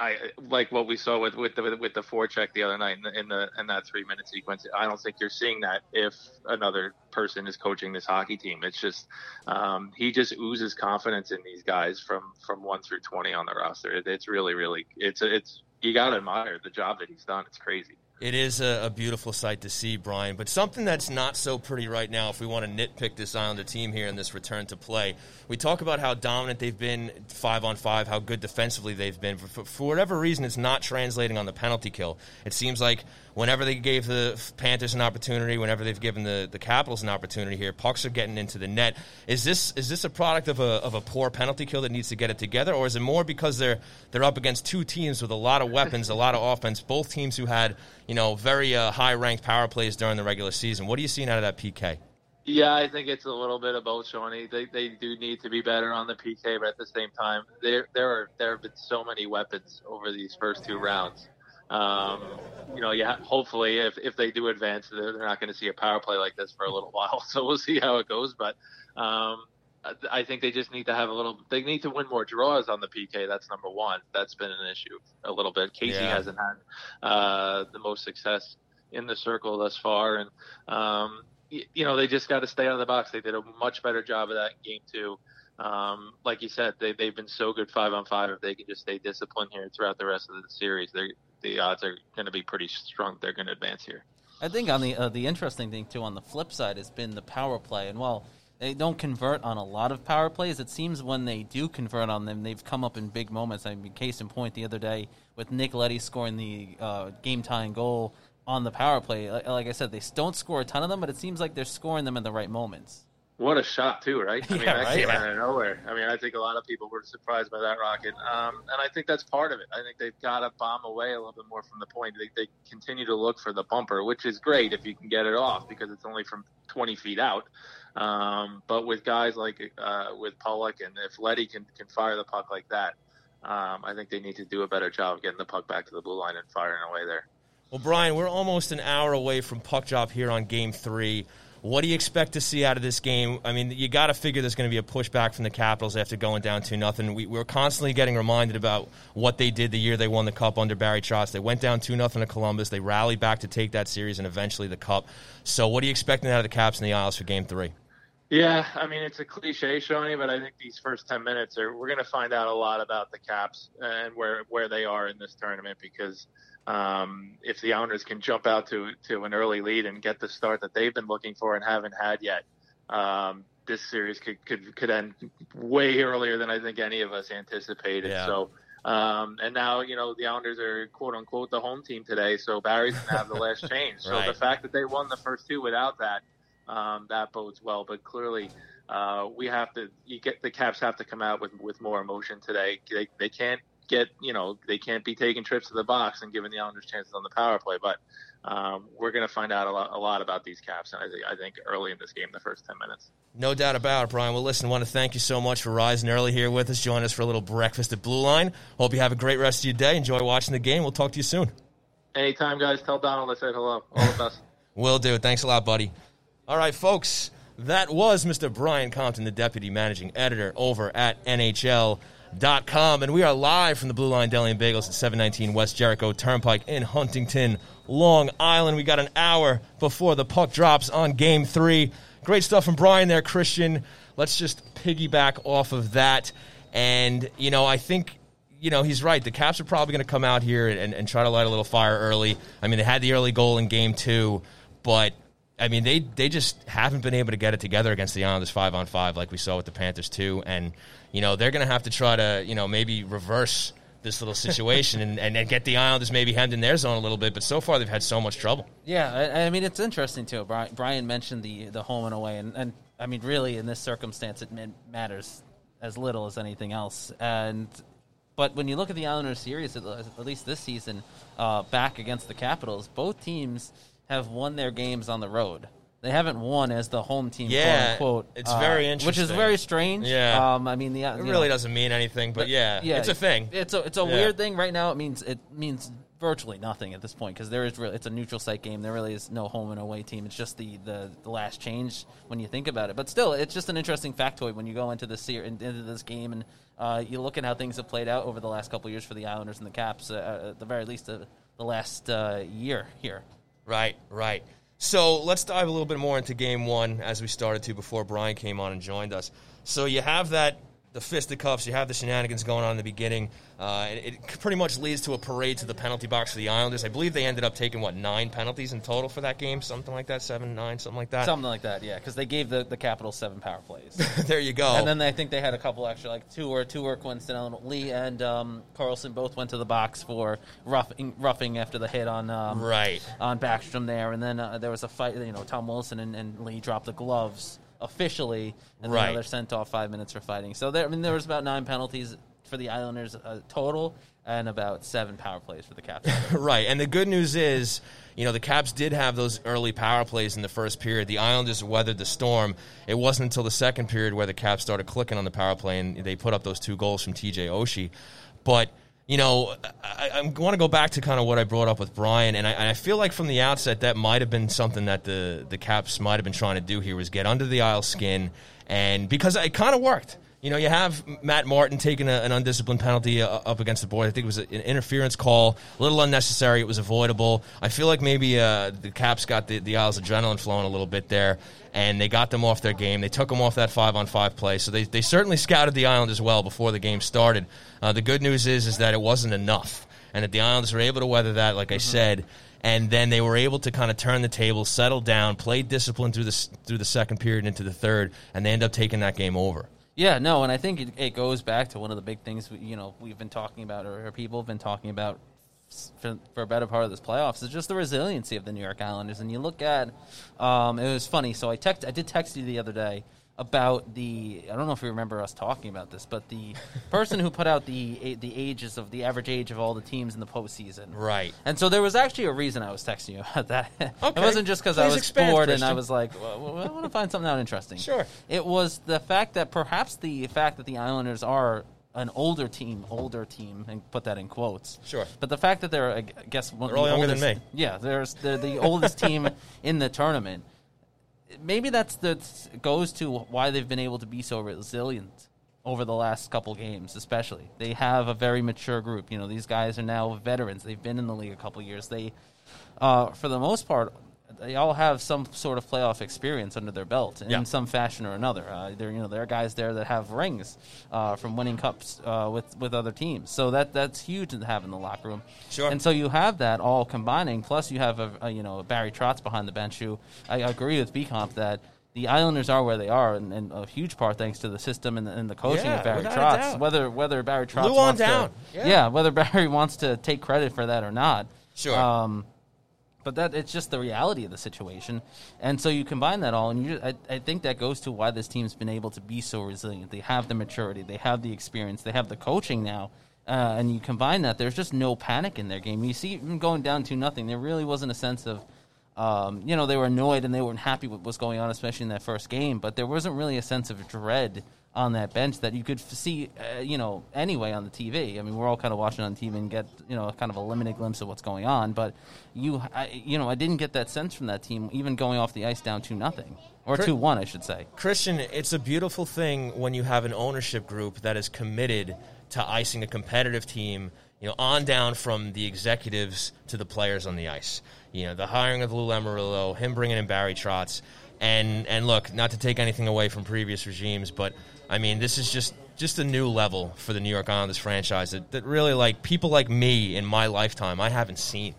I like what we saw with with the with the forecheck the other night in the, in the in that three minute sequence. I don't think you're seeing that if another person is coaching this hockey team. It's just um, he just oozes confidence in these guys from from one through twenty on the roster. It, it's really really it's it's you got to admire the job that he's done. It's crazy. It is a, a, beautiful sight to see, Brian. But something that's not so pretty right now, if we want to nitpick this Islander team here in this return to play, we talk about how dominant they've been five on five, how good defensively they've been. For, for whatever reason, it's not translating on the penalty kill. It seems like whenever they gave the Panthers an opportunity, whenever they've given the, the Capitals an opportunity here, pucks are getting into the net. Is this is this a product of a, of a poor penalty kill that needs to get it together, or is it more because they're they're up against two teams with a lot of weapons, a lot of offense, both teams who had you know, very uh, high ranked power plays during the regular season. What are you seeing out of that PK? Yeah, I think it's a little bit of both, Shawnee. They they do need to be better on the PK, but at the same time, there there are there have been so many weapons over these first two rounds. Um, you know, yeah. Hopefully, if if they do advance, they're, they're not going to see a power play like this for a little while. So we'll see how it goes. But um, I think they just need to have a little. They need to win more draws on the PK. That's number one. That's been an issue a little bit. Casey yeah. hasn't had uh, the most success in the circle thus far, and um, y- you know they just got to stay out of the box. They did a much better job of that in game two. Um, like you said, they they've been so good five on five. If they can just stay disciplined here throughout the rest of the series, the odds are going to be pretty strong. They're going to advance here. I think on the uh, the interesting thing too on the flip side has been the power play, and while they don't convert on a lot of power plays. It seems when they do convert on them, they've come up in big moments. I mean, case in point, the other day with Nick Leddy scoring the uh, game tying goal on the power play. Like, like, I said, they don't score a ton of them, but it seems like they're scoring them in the right moments. What a shot, too, right? I mean, yeah, that right? came out of nowhere. I mean, I think a lot of people were surprised by that rocket. Um, and I think that's part of it. I think they've got to bomb away a little bit more from the point. They, they continue to look for the bumper, which is great if you can get it off because it's only from 20 feet out. Um, but with guys like uh, with Pulock and if Leddy can, can fire the puck like that, um, I think they need to do a better job of getting the puck back to the blue line and firing away there. Well, Brian, we're almost an hour away from puck drop here on Game Three. What do you expect to see out of this game? I mean, you got to figure there's going to be a pushback from the Capitals after going down two nothing. We, we're constantly getting reminded about what they did the year they won the Cup under Barry Trotz. They went down two nothing to Columbus. They rallied back to take that series and eventually the Cup. So, what are you expecting out of the Caps and the Isles for Game Three? Yeah, I mean it's a cliche, Shoney, but I think these first ten minutes are we're going to find out a lot about the Caps and where where they are in this tournament because um, if the Islanders can jump out to to an early lead and get the start that they've been looking for and haven't had yet, um, this series could could could end way earlier than I think any of us anticipated. Yeah. So. Um, and now, you know, the Islanders are quote unquote the home team today, so Barry's going to have the last change. So right. the fact that they won the first two without that, um, that bodes well. But clearly, uh, we have to. You get the Caps have to come out with with more emotion today. They they can't get you know they can't be taking trips to the box and giving the Islanders chances on the power play. But um, we're going to find out a lot, a lot about these Caps, and I think I think early in this game, the first ten minutes. No doubt about it, Brian. Well, listen, I want to thank you so much for rising early here with us. Join us for a little breakfast at Blue Line. Hope you have a great rest of your day. Enjoy watching the game. We'll talk to you soon. Anytime, guys. Tell Donald I said hello. All the best. Will do. Thanks a lot, buddy. All right, folks, that was Mr. Brian Compton, the deputy managing editor over at NHL.com. And we are live from the Blue Line Deli and Bagels at 719 West Jericho Turnpike in Huntington, Long Island. We got an hour before the puck drops on game three. Great stuff from Brian there, Christian. Let's just piggyback off of that. And, you know, I think you know, he's right. The Caps are probably going to come out here and, and try to light a little fire early. I mean, they had the early goal in game two, but I mean, they they just haven't been able to get it together against the Islanders five on five like we saw with the Panthers too. And you know, they're going to have to try to you know maybe reverse this little situation and, and, and, get the Islanders maybe hemmed in their zone a little bit. But so far, they've had so much trouble. Yeah, I, I mean, it's interesting too. Brian mentioned the the home and away, and, and I mean, really, in this circumstance, it matters as little as anything else. And but when you look at the Islanders series, at, least this season, uh, back against the Capitals, both teams have won their games on the road. They haven't won as the home team, yeah, quote unquote. It's uh, very interesting, which is very strange. Yeah, um, I mean, the, it really know, doesn't mean anything, but, but, yeah, yeah, it's a thing. It's a it's a yeah. weird thing right now. It means it means virtually nothing at this point because there is really it's a neutral site game. There really is no home and away team. It's just the, the, the last change when you think about it. But still, it's just an interesting factoid when you go into this into this game and uh, you look at how things have played out over the last couple years for the Islanders and the Caps. Uh, at the very least, uh, the last uh, year here. Right, right. So let's dive a little bit more into game one as we started to before Brian came on and joined us. So you have that the fisticuffs, you have the shenanigans going on in the beginning. Uh, it, it, pretty much leads to a parade to the penalty box for the Islanders. I believe they ended up taking what nine penalties in total for that game, something like that, seven, nine, something like that. Something like that, yeah, because they gave the the Capitals seven power plays. there you go. And then they, I think they had a couple extra, like two or two were coincidental. Lee and um, Carlson both went to the box for roughing, roughing after the hit on um, right on Backstrom there, and then uh, there was a fight. You know, Tom Wilson and, and Lee dropped the gloves officially, and right. then they're sent off five minutes for fighting. So there, I mean, there was about nine penalties for the Islanders uh, total, and about seven power plays for the Caps. right, and the good news is, you know, the Caps did have those early power plays in the first period. The Islanders weathered the storm. It wasn't until the second period where the Caps started clicking on the power play, and they put up those two goals from T.J. Oshie, but you know, I, I want to go back to kind of what I brought up with Brian, and I, I, feel like from the outset that might have been something that the the Caps might have been trying to do here was get under the Isle skin, and because it kind of worked. You know, you have Matt Martin taking a, an undisciplined penalty uh, up against the board. I think it was an interference call, a little unnecessary. It was avoidable. I feel like maybe uh, the Caps got the, the Isles adrenaline flowing a little bit there, and they got them off their game. They took them off that five on five play. So they, they certainly scouted the Island as well before the game started. Uh, the good news is is that it wasn't enough, and that the Islanders were able to weather that, like I mm-hmm. said and then they were able to kind of turn the table, settle down, play discipline through the through the second period into the third, and they end up taking that game over. Yeah, no, and I think it, it goes back to one of the big things we, you know we've been talking about, or, or people have been talking about for, for, a better part of this playoffs is just the resiliency of the New York Islanders. And you look at, um, it was funny. So I text, I did text you the other day about the I don't know if you remember us talking about this, but the person who put out the the ages of the average age of all the teams in the postseason. Right. And so there was actually a reason I was texting you about that. Okay. it wasn't just because I was expand, bored Christian. and I was like, well, I want to find something out interesting. Sure. It was the fact that perhaps the fact that the Islanders are an older team, older team, and put that in quotes. Sure. But the fact that they're, I guess, one they're the younger oldest, than me. Yeah, there's they're the oldest team in the tournament maybe that's the goes to why they've been able to be so resilient over the last couple games, especially. They have a very mature group. You know, these guys are now veterans. They've been in the league a couple years. They, uh, for the most part, they all have some sort of playoff experience under their belt in yeah. some fashion or another. Uh, there, you know, there are guys there that have rings uh, from winning cups uh, with with other teams. So that that's huge to have in the locker room. Sure. And so you have that all combining. Plus, you have a, a you know Barry Trotz behind the bench who I agree with BComp that the Islanders are where they are, and, and, a huge part thanks to the system and the, and the coaching yeah, of Barry Trotz. Whether whether Barry Trotz wants down. to, yeah. yeah. whether Barry wants to take credit for that or not. Sure. Um, but that it's just the reality of the situation, and so you combine that all, and you just, I, I think that goes to why this team's been able to be so resilient. They have the maturity, they have the experience, they have the coaching now, uh, and you combine that. There's just no panic in their game. You see, them going down to nothing. There really wasn't a sense of, um, you know, they were annoyed and they weren't happy with what was going on, especially in that first game. But there wasn't really a sense of dread on that bench that you could see, uh, you know, anyway on the TV. I mean, we're all kind of watching on TV and get, you know, kind of a limited glimpse of what's going on. But you, I, you know, I didn't get that sense from that team, even going off the ice down two nothing or two one, I should say. Christian, it's a beautiful thing when you have an ownership group that is committed to icing a competitive team you know, on down from the executives to the players on the ice. You know, the hiring of Lou Lamoriello, him bringing in Barry Trotz, and and look, not to take anything away from previous regimes, but I mean, this is just just a new level for the New York Islanders franchise that, that really like people like me in my lifetime I haven't seen.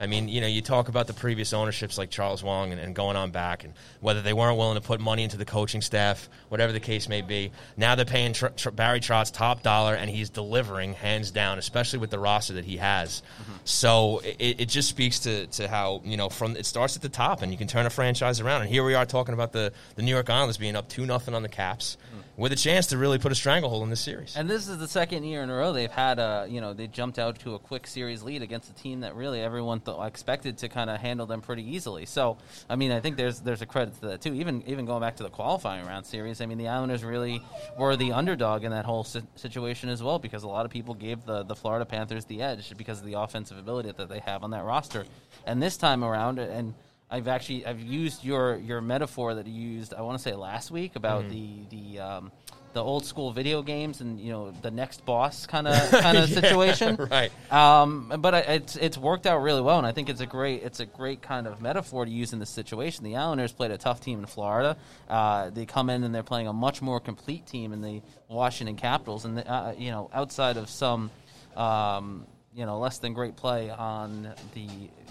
I mean, you know, you talk about the previous ownerships like Charles Wang and, and, going on back, and whether they weren't willing to put money into the coaching staff, whatever the case may be. Now they're paying Tr- Tr- Barry Trotz top dollar, and he's delivering hands down, especially with the roster that he has. Mm-hmm. So it, it just speaks to, to how you know from it starts at the top, and you can turn a franchise around. And here we are talking about the, the New York Islanders being up two nothing on the Caps. With a chance to really put a stranglehold in this series. And this is the second year in a row they've had a you know they jumped out to a quick series lead against a team that really everyone th- expected to kind of handle them pretty easily. So I mean I think there's there's a credit to that too. Even even going back to the qualifying round series, I mean the Islanders really were the underdog in that whole si- situation as well because a lot of people gave the the Florida Panthers the edge because of the offensive ability that they have on that roster. And this time around and I've actually I've used your your metaphor that you used I want to say last week about mm-hmm. the the um, the old school video games and you know the next boss kind of kind of yeah, situation. right. Um, but I, it's it's worked out really well and I think it's a great it's a great kind of metaphor to use in this situation. The Islanders played a tough team in Florida. Uh, they come in and they're playing a much more complete team in the Washington Capitals and the, uh, you know outside of some um, you know less than great play on the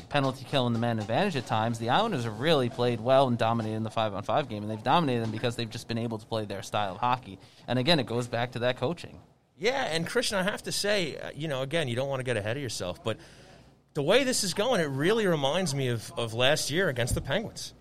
penalty kill and the man advantage at times. The Islanders have really played well and dominated in the five on five game, and they've dominated them because they've just been able to play their style of hockey. And again, it goes back to that coaching. Yeah, and Christian, I have to say, uh, you know, again, you don't want to get ahead of yourself, but the way this is going, it really reminds me of, of last year against the Penguins.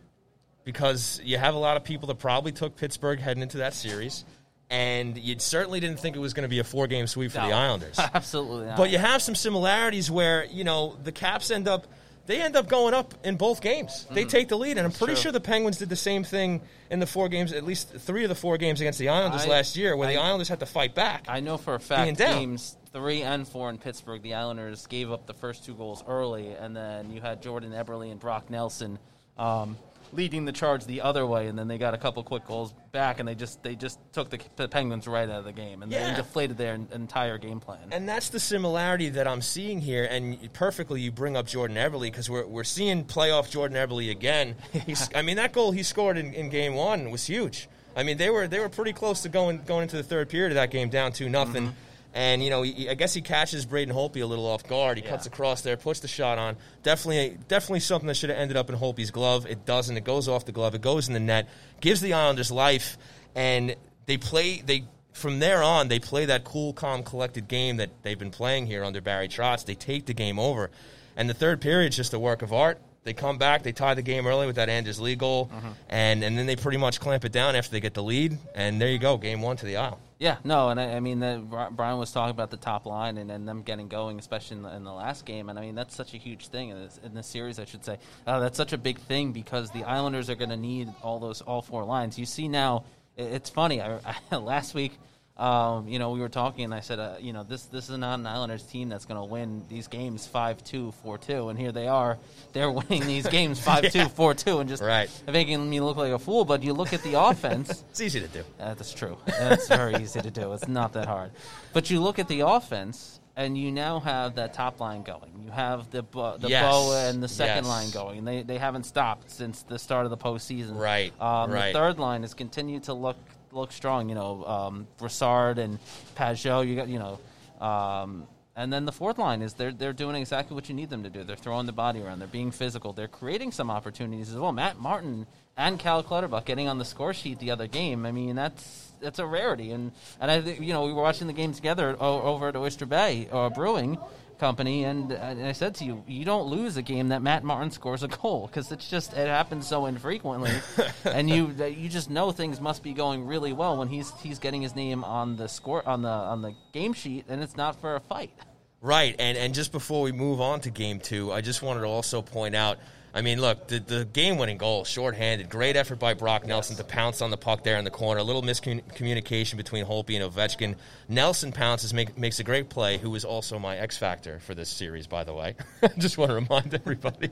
Because you have a lot of people that probably took Pittsburgh heading into that series and you certainly didn't think it was going to be a four game sweep for no, the Islanders. Absolutely not. But you have some similarities where, you know, the Caps end up they end up going up in both games. Mm. They take the lead, and I'm pretty sure the Penguins did the same thing in the four games, at least three of the four games against the Islanders I, last year, where I, the Islanders had to fight back. I know for a fact games three and four in Pittsburgh, the Islanders gave up the first two goals early, and then you had Jordan Eberle and Brock Nelson. Um, leading the charge the other way, and then they got a couple quick goals back, and they just they just took the, the Penguins right out of the game, and yeah. they deflated their entire game plan. And that's the similarity that I'm seeing here. And perfectly, you bring up Jordan Eberle because we're we're seeing playoff Jordan Eberle again. He's, I mean, that goal he scored in, in game one was huge. I mean, they were they were pretty close to going going into the third period of that game down two nothing. Mm-hmm and you know, he, I guess he catches Braden Holtby a little off guard. He yeah. cuts across there, puts the shot on. Definitely, definitely something that should have ended up in Holtby's glove. It doesn't. It goes off the glove. It goes in the net. Gives the Islanders life, and they play. They from there on, they play that cool, calm, collected game that they've been playing here under Barry Trotz. They take the game over, and the third period is just a work of art. They come back, they tie the game early with that Anders Lee goal, mm-hmm. and, and then they pretty much clamp it down after they get the lead, and there you go, game one to the Isle. Yeah, no, and I, I mean, the, Brian was talking about the top line and, and them getting going, especially in the, in the, last game, and I mean that's such a huge thing in this, in this series, I should say. Uh, that's such a big thing because the Islanders are going to need all those all four lines. You see now, it's funny. I, I, last week um, you know, we were talking, and I said, uh, you know, this this is not an Islanders team that's going to win these games 5-2, 4-2, and here they are. They're winning these games 5-2, yeah. 4-2, and just right. making me look like a fool. But you look at the offense. it's easy to do. Uh, that's true. That's very easy to do. It's not that hard. But you look at the offense, and you now have that top line going. You have the the yes. bow and the second yes. line going. And they they haven't stopped since the start of the postseason. Right. Um, right. The third line has continued to look look strong. You know, um, Brassard and Pageau. You got you know. Um, and then the fourth line is they're they're doing exactly what you need them to do. They're throwing the body around. They're being physical. They're creating some opportunities as well. Matt Martin and Cal Clutterbuck getting on the score sheet the other game. I mean, that's that's a rarity. And and I think you know we were watching the game together over at Oyster Bay uh, Brewing, company, and, and, I said to you, you don't lose a game that Matt Martin scores a goal because it's just it happens so infrequently, and you you just know things must be going really well when he's he's getting his name on the score on the on the game sheet, and it's not for a fight. Right, and and just before we move on to game two, I just wanted to also point out. I mean, look, the, the game winning goal, shorthanded, great effort by Brock Nelson to pounce on the puck there in the corner. A little miscommunication between Holtby and Ovechkin. Nelson pounces, make, makes a great play, who is also my X Factor for this series, by the way. just want to remind everybody.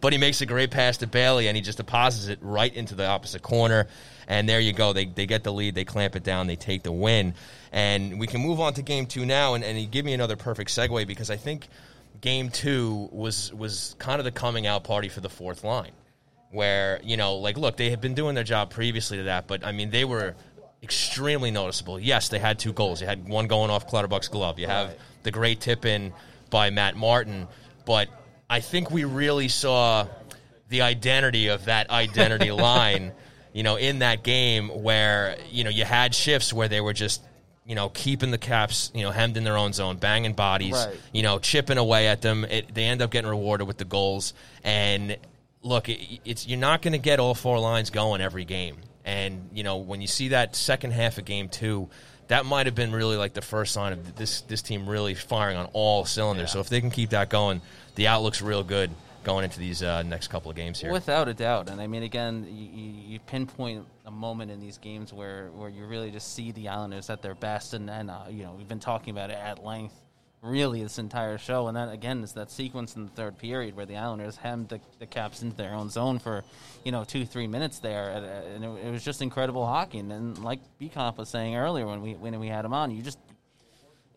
But he makes a great pass to Bailey, and he just deposits it right into the opposite corner. And there you go. They, they get the lead, they clamp it down, they take the win. And we can move on to game two now, and, and give me another perfect segue because I think – game two was was kind of the coming out party for the fourth line, where you know, like, look, they had been doing their job previously to that, but I mean, they were extremely noticeable. Yes, they had two goals. You had one going off Clutterbuck's glove. You have right. the great tip in by Matt Martin, but I think we really saw the identity of that identity line. You know, in that game where you know you had shifts where they were just you know, keeping the caps, you know, hemmed in their own zone, banging bodies, right. you know, chipping away at them. It, they end up getting rewarded with the goals. And look, it, it's you're not going to get all four lines going every game. And you know, when you see that second half of game two, that might have been really like the first sign of this this team really firing on all cylinders. Yeah. So if they can keep that going, the outlook's real good going into these uh, next couple of games here. Without a doubt, and I mean, again, you, you, pinpoint a moment in these games where, where you really just see the Islanders at their best, and then uh, you know we've been talking about it at length, really this entire show, and that again is that sequence in the third period where the Islanders hemmed the, the Caps into their own zone for you know two three minutes there, and, it, it, was just incredible hockey. And, and like B Comp was saying earlier when we when we had him on, you just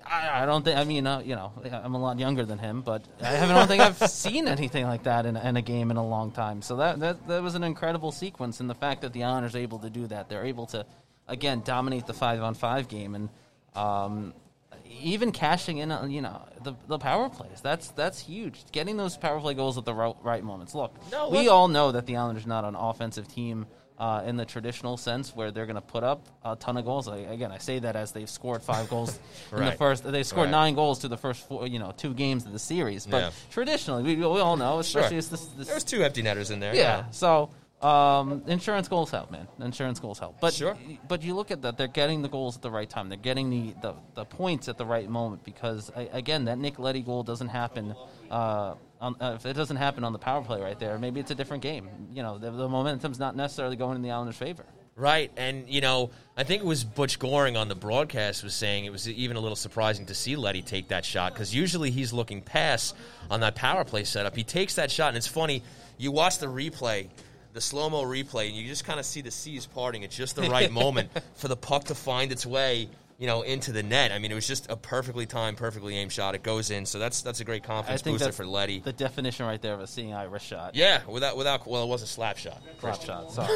I, I don't think. I mean, uh, you know, I'm a lot younger than him, but I, haven't, I don't think I've seen anything like that in, in, a game in a long time. So that, that that was an incredible sequence, and the fact that the are able to do that, they're able to again dominate the five on five game, and um, even cashing in, uh, you know, the the power plays. That's that's huge. Getting those power play goals at the right, right moments. Look, no, we all know that the Islanders are not an offensive team uh, in the traditional sense, where they're going to put up a ton of goals. Like, again, I say that as they've scored five goals right. in the first. They scored right. nine goals to the first, four, you know, two games of the series. But yeah. traditionally, we, we all know, especially sure. this, this, there's two empty netters in there. Yeah. yeah. So um, insurance goals help, man. Insurance goals help. But sure. but you look at that; they're getting the goals at the right time. They're getting the, the, the points at the right moment because again, that Nick Leddy goal doesn't happen. Uh, on, uh, if it doesn't happen on the power play right there, maybe it's a different game. You know, the, the momentum's not necessarily going in the Islanders' favor. Right, and you know, I think it was Butch Goring on the broadcast was saying it was even a little surprising to see Leddy take that shot because usually he's looking past on that power play setup. He takes that shot, and it's funny. You watch the replay, the slow mo replay, and you just kind of see the seas parting at just the right moment for the puck to find its way you know, into the net. I mean, it was just a perfectly timed, perfectly aimed shot. It goes in, so that's that's a great confidence booster for Leddy. The definition right there of a seeing eye wrist shot. Yeah, without without well, it was a slap shot. Slap shot. Sorry,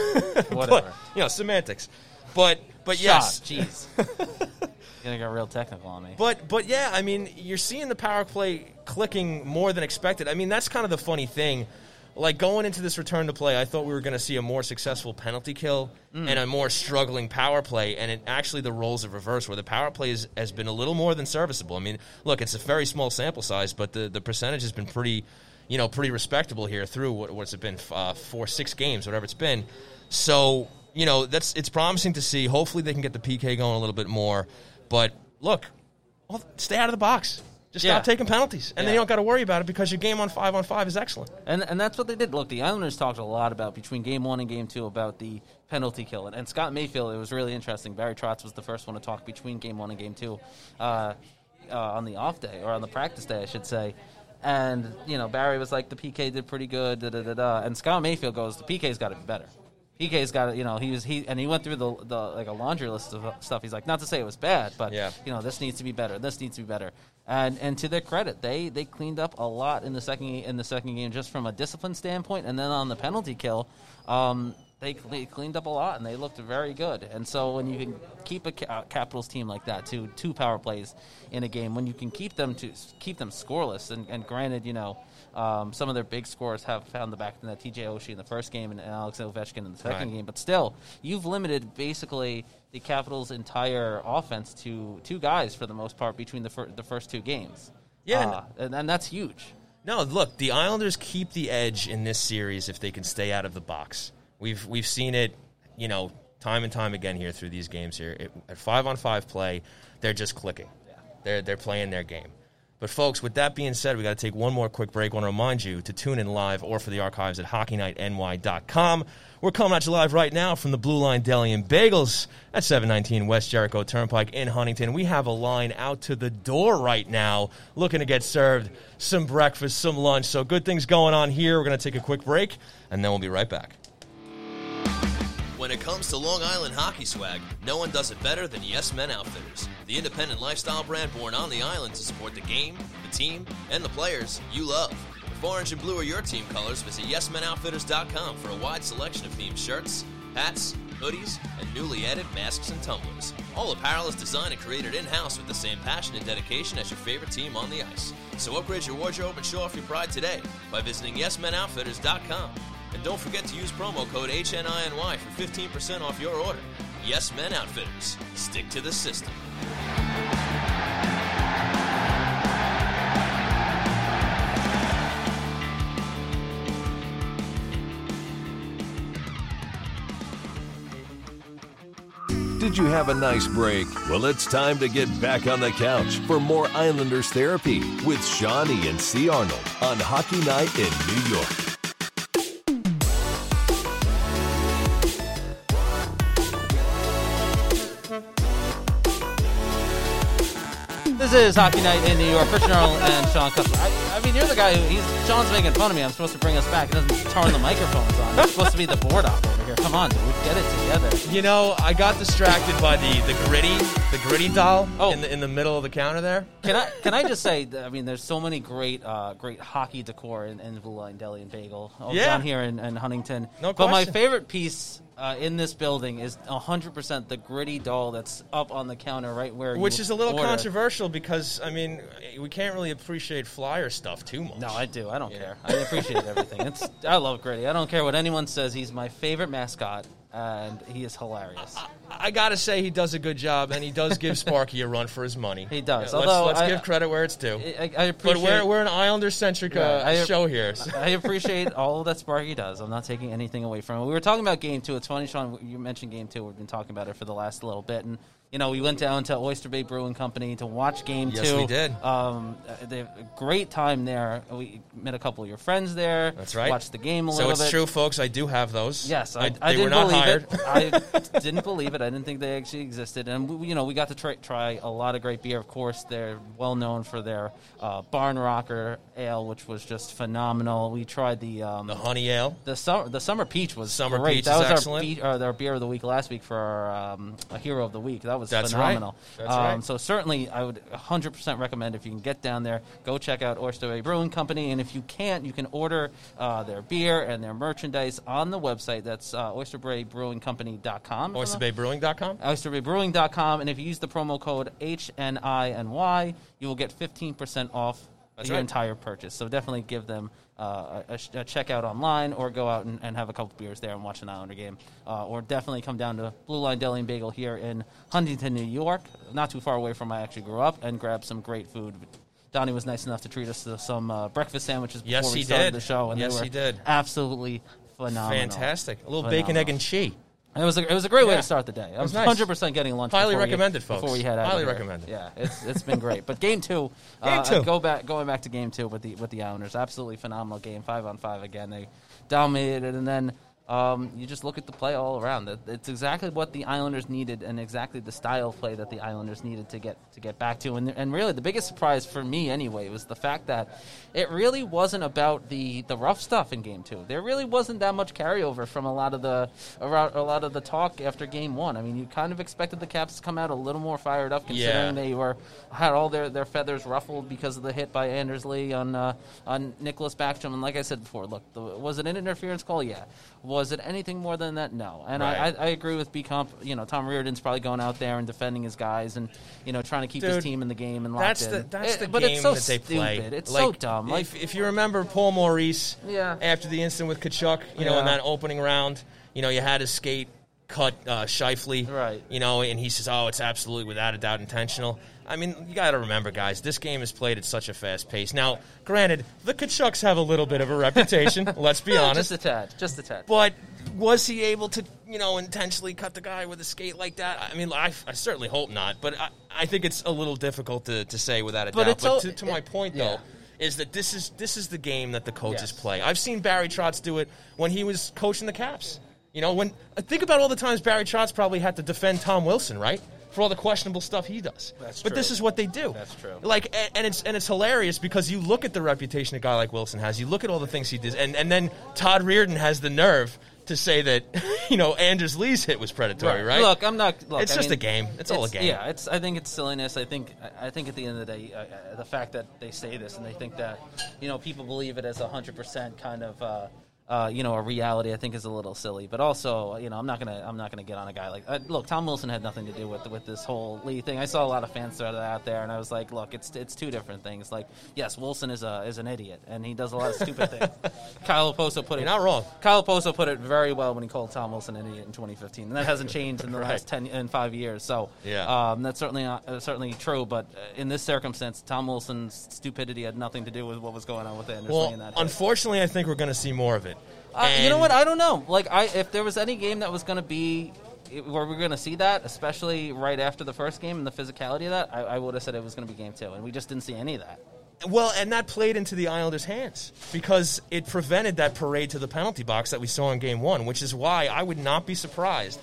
whatever. but, you know, semantics. But but shot, yes, jeez. gonna get real technical on me. But but yeah, I mean, you're seeing the power play clicking more than expected. I mean, that's kind of the funny thing like going into this return to play, I thought we were going to see a more successful penalty kill mm. and a more struggling power play. And it, actually, the roles have reversed, where the power play is, has been a little more than serviceable. I mean, look, it's a very small sample size, but the, the percentage has been pretty, you know, pretty respectable here through what, what's it been uh, four, six games, whatever it's been. So you know, that's it's promising to see. Hopefully, they can get the PK going a little bit more. But look, stay out of the box. Just yeah. stop taking penalties, and yeah. then you don't got to worry about it because your game on five on five is excellent. And and that's what they did. Look, the Islanders talked a lot about between game one and game two about the penalty kill, and, and Scott Mayfield. It was really interesting. Barry Trotz was the first one to talk between game one and game two, uh, uh, on the off day or on the practice day, I should say. And you know, Barry was like, the PK did pretty good, da da da da. And Scott Mayfield goes, the PK's got to be better. PK's got it. You know, he was he and he went through the, the like a laundry list of stuff. He's like, not to say it was bad, but yeah. you know, this needs to be better. This needs to be better. And and to their credit, they they cleaned up a lot in the second in the second game, just from a discipline standpoint, and then on the penalty kill. Um, they, they cleaned up a lot and they looked very good. And so when you can keep a Capitals team like that to two power plays in a game, when you can keep them to keep them scoreless, and, and granted, you know, um, some of their big scores have found the back in that TJ Oshie in the first game and Alex Ovechkin in the second right. game. But still, you've limited basically the Capitals' entire offense to two guys for the most part between the, fir- the first two games. Yeah, uh, and, and that's huge. No, look, the Islanders keep the edge in this series if they can stay out of the box. We've we've seen it, you know, time and time again here through these games here. It, at five on five play, they're just clicking. They're they're playing their game But folks, with that being said, we got to take one more quick break. I want to remind you to tune in live or for the archives at HockeyNightNY.com. We're coming at you live right now from the Blue Line Deli and Bagels at 719 West Jericho Turnpike in Huntington. We have a line out to the door right now looking to get served some breakfast, some lunch. So good things going on here. We're going to take a quick break and then we'll be right back. When it comes to Long Island hockey swag, no one does it better than Yes Men Outfitters, the independent lifestyle brand born on the island to support the game, the team, and the players you love. If orange and blue are your team colors, visit YesMenOutfitters.com for a wide selection of themed shirts, hats, hoodies, and newly added masks and tumblers. All apparel is designed and created in house with the same passion and dedication as your favorite team on the ice. So upgrade your wardrobe and show off your pride today by visiting YesMenOutfitters.com. And don't forget to use promo code HNINY for 15% off your order. Yes Men Outfitters. Stick to the system. Did you have a nice break? Well, it's time to get back on the couch for more Islanders therapy with Shawnee and C. Arnold on Hockey Night in New York. This is Hockey Night in New York. Christian Arnold and Sean. I, I mean, you're the guy who he's Sean's making fun of me. I'm supposed to bring us back. He doesn't turn the microphones on. It's supposed to be the board op over here. Come on, dude, get it together. You know, I got distracted by the, the gritty the gritty doll Oh. in the in the middle of the counter there. Can I can I just say? I mean, there's so many great uh, great hockey decor in, in Blue Line Deli and Bagel Yeah. down here in, in Huntington. No question. but my favorite piece uh, in this building is 100% the gritty doll that's up on the counter right where Which is a little order. controversial because I mean we can't really appreciate flyer stuff too much. No, I do. I don't care. I appreciate everything. It's I love Gritty. I don't care what anyone says. He's my favorite mascot, and he is hilarious. I gotta say he does a good job and he does give Sparky a run for his money. He does. Yeah, let's Although let's I- give credit where it's due. I, I but appreciate. we're we're an Islander centric uh. I- show here. so- I appreciate all that Sparky does. I'm not taking anything away from it. We were talking about game two. It's funny, Sean. You mentioned game two. We've been talking about it for the last little bit, and you know we went down to Oyster Bay Brewing Company to watch game Yes, two. we did. Um, they had a great time there. We met a couple of your friends there. That's right. Watched the game a so little bit. So it's true, folks. I do have those. Yes, I, I, they didn't were not believe hired. it. I didn't believe it. I didn't think they actually existed. And we, you know, we got to try, try a lot of great beer. Of course, they're well known for their uh, Barn Rocker ale, which was just phenomenal. We tried the um, the honey ale. the summer the summer peach was Summer great. peach that is was excellent. our, be- uh, our beer of the week last week for our um, a hero of the week. That was That's right. phenomenal. That's um, right. So certainly, I would 100% recommend if you can get down there, go check out Oyster Bay Brewing Company, and if you can't, you can order uh, their beer and their merchandise on the website. That's uh, oysterbaybrewingcompany.com. OysterBayBrewing.com. oysterbaybrewing.com, and if you use the promo code HNINY, you will get 15% off That's your right. entire purchase. So definitely give them uh, a, a check out online or go out and, and have a couple beers there and watch an Islander game. Uh, or definitely come down to Blue Line Deli and Bagel here in Huntington, New York, not too far away from where I actually grew up, and grab some great food. Donnie was nice enough to treat us to some uh, breakfast sandwiches before Yes, we started did. the show, and Yes, they were he did. absolutely phenomenal. Fantastic. A little bacon, egg, and cheese. It was a, it was a great way Yeah. to start the day. I was was nice. hundred percent getting lunch. Highly before we- recommended, folks. Before we head out. Highly here. recommended. Yeah, it's it's been great. But game two, Game uh, two. Go back, going back to game two with the with the Islanders. Absolutely phenomenal game, five on five again. They dominated, and then. Um, you just look at the play all around. It's exactly what the Islanders needed, and exactly the style of play that the Islanders needed to get to get back to. And, and really, the biggest surprise for me, anyway, was the fact that it really wasn't about the, the rough stuff in Game Two. There really wasn't that much carryover from a lot of the a lot of the talk after Game One. I mean, you kind of expected the Caps to come out a little more fired up, considering Yeah. they were had all their, their feathers ruffled because of the hit by Anders Lee on uh, on Nicklas Backstrom. And like I said before, look, the, was it an interference call? Yeah. Was it anything more than that? No. And I, Right. I, I agree with B Comp. You know, Todd Reirden's probably going out there and defending his guys and you know trying to keep Dude, his team in the game and locked That's in. the that's It- the but game it's so that they play. It's like, so dumb. Like if, if you remember Paul Maurice, Yeah. after the incident with Tkachuk, you know, in that opening round, you know, you had his skate cut uh, Scheifele, Right. You know, and he says, "Oh, it's absolutely without a doubt intentional." I mean, you got to remember, guys, this game is played at such a fast pace. Now, granted, the Tkachuks have a little bit of a reputation. let's be honest. just a tad, just a tad. But was he able to, you know, intentionally cut the guy with a skate like that? I mean, I, I certainly hope not, but I, I think it's a little difficult to, to say without a But doubt. But all- to, to my it- point, yeah. though, is that this is this is the game that the coaches Yes. play. I've seen Barry Trotz do it when he was coaching the Caps. You know, when think about all the times Barry Trotz probably had to defend Tom Wilson, right? For all the questionable stuff he does. That's but true. this is what they do. That's true. Like, and, and it's and it's hilarious because you look at the reputation a guy like Wilson has. You look at all the things he does, and and then Todd Reirden has the nerve to say that you know Anders Lee's hit was predatory, right? Look, I'm not. Look, It's I just mean, a game. It's all a game. Yeah, it's. I think it's silliness. I think. I I think at the end of the day, uh, uh, the fact that they say this and they think that, you know, people believe it as a hundred percent kind of. Uh, uh, you know, a reality I think is a little silly, but also, you know, I'm not gonna, I'm not gonna get on a guy like. Uh, look, Tom Wilson had nothing to do with with this whole Lee thing. I saw a lot of fans throw that out there, and I was like, look, it's it's two different things. Like, yes, Wilson is a is an idiot, and he does a lot of stupid things. Kyle Okposo put it. You're not wrong. Kyle Okposo put it very well when he called Tom Wilson an idiot in 2015, and that hasn't changed in the Right. last ten in five years. So Yeah. um, that's certainly not, uh, certainly true. But uh, in this circumstance, Tom Wilson's stupidity had nothing to do with what was going on with Anders Lee Well, in that. unfortunately, I think we're going to see more of it. Uh, you know what? I don't know. Like, I if there was any game that was going to be where we're going to see that, especially right after the first game and the physicality of that, I, I would have said it was going to be game two, and we just didn't see any of that. Well, and that played into the Islanders' hands because it prevented that parade to the penalty box that we saw in Game One, which is why I would not be surprised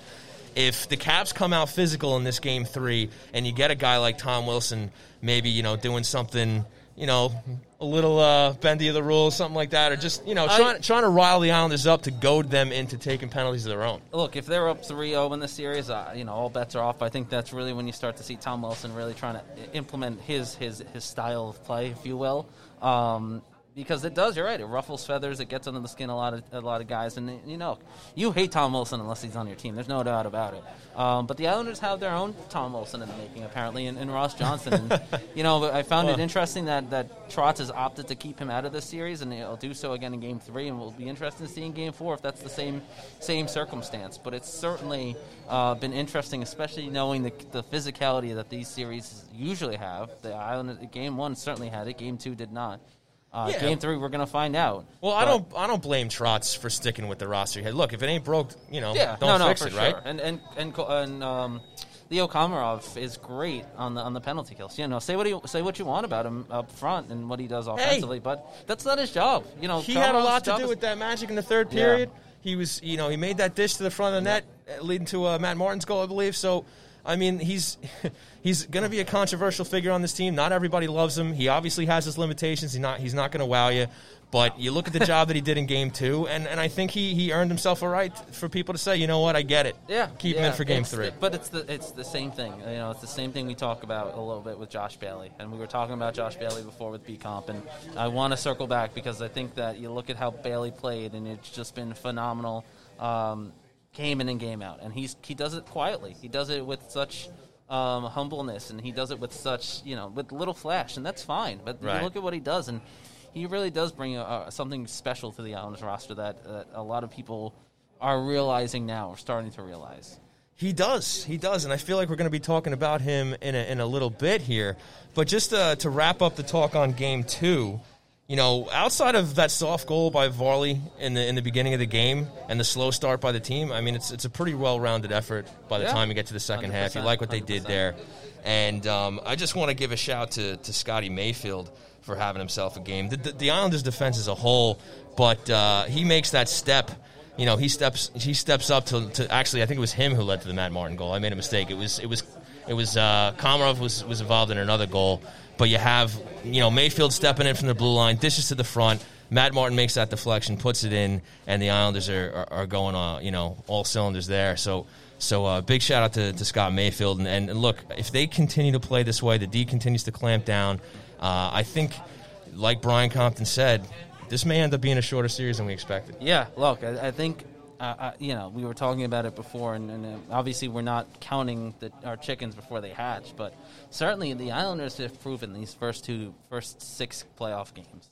if the Caps come out physical in this Game Three, and you get a guy like Tom Wilson, maybe you know doing something, you know, a little uh, bendy of the rules, something like that, or just you know I- trying trying to rile the Islanders up to goad them into taking penalties of their own. Look, if they're up 3-0 in the series, uh, you know all bets are off. I think that's really when you start to see Tom Wilson really trying to implement his his his style of play, if you will. Um, because it does, you're right. It ruffles feathers. It gets under the skin a lot of a lot of guys, and you know you hate Tom Wilson unless he's on your team. There's no doubt about it. Um, but the Islanders have their own Tom Wilson in the making, apparently, and, and Ross Johnson. And, you know, I found it interesting that that Trotz has opted to keep him out of this series, and he'll do so again in Game Three, and we'll be interested to see in Game Four if that's the same same circumstance. But it's certainly uh, been interesting, especially knowing the, the physicality that these series usually have. The Island Game One certainly had it. Game Two did not. Uh, Yeah. Game Three, we're going to find out. Well, I don't I don't blame Trotz for sticking with the roster. Hey, look, if it ain't broke, you know, Yeah, don't no, no, fix for it, sure. right? And and and, and um, Leo Komarov is great on the on the penalty kills. You know, say what you say what you want about him up front and what he does offensively, but that's not his job. You know, he had a lot to do with that magic in the third Yeah. period. He was, you know, he made that dish to the front of the net, leading to uh, Matt Martin's goal, I believe. So, I mean, he's he's going to be a controversial figure on this team. Not everybody loves him. He obviously has his limitations. He's not he's not going to wow you. But you look at the job that he did in Game Two, and, and I think he, he earned himself a right for people to say, you know what, I get it. Yeah, keep him in for Game Three. the- but it's the it's the same thing. You know, it's the same thing we talk about a little bit with Josh Bailey, and we were talking about Josh Bailey before with B Comp, and I want to circle back because I think that you look at how Bailey played, and it's just been phenomenal, um, game in and game out, and he's he does it quietly. He does it with such. Um, humbleness, and he does it with such, you know, with little flash, and that's fine. But Right. you look at what he does, and he really does bring a, a, something special to the Islanders roster that, that a lot of people are realizing now, or starting to realize. He does. He does. And I feel like we're going to be talking about him in a, in a little bit here. But just uh, to wrap up the talk on game two, you know, outside of that soft goal by Varley in the in the beginning of the game and the slow start by the team, I mean, it's it's a pretty well rounded effort by the Yeah. time you get to the second half. You like what they did 100%. there. And um, I just want to give a shout to, to Scotty Mayfield for having himself a game. The, the, the Islanders' defense as a whole, but uh, he makes that step. You know, he steps he steps up to, to actually. I think it was him who led to the Matt Martin goal. I made a mistake. It was it was it was uh, Komarov was was involved in another goal, but you have you know Mayfield stepping in from the blue line, dishes to the front. Matt Martin makes that deflection, puts it in, and the Islanders are, are, are going uh, you know all cylinders there. So so uh, big shout out to, to Scott Mayfield. And, and, and look, if they continue to play this way, the D continues to clamp down. Uh, I think, like Brian Compton said, this may end up being a shorter series than we expected. Yeah, look, I, I think uh, you know we were talking about it before, and, and uh, obviously we're not counting the, our chickens before they hatch, but certainly the Islanders have proven these first two, first six playoff games.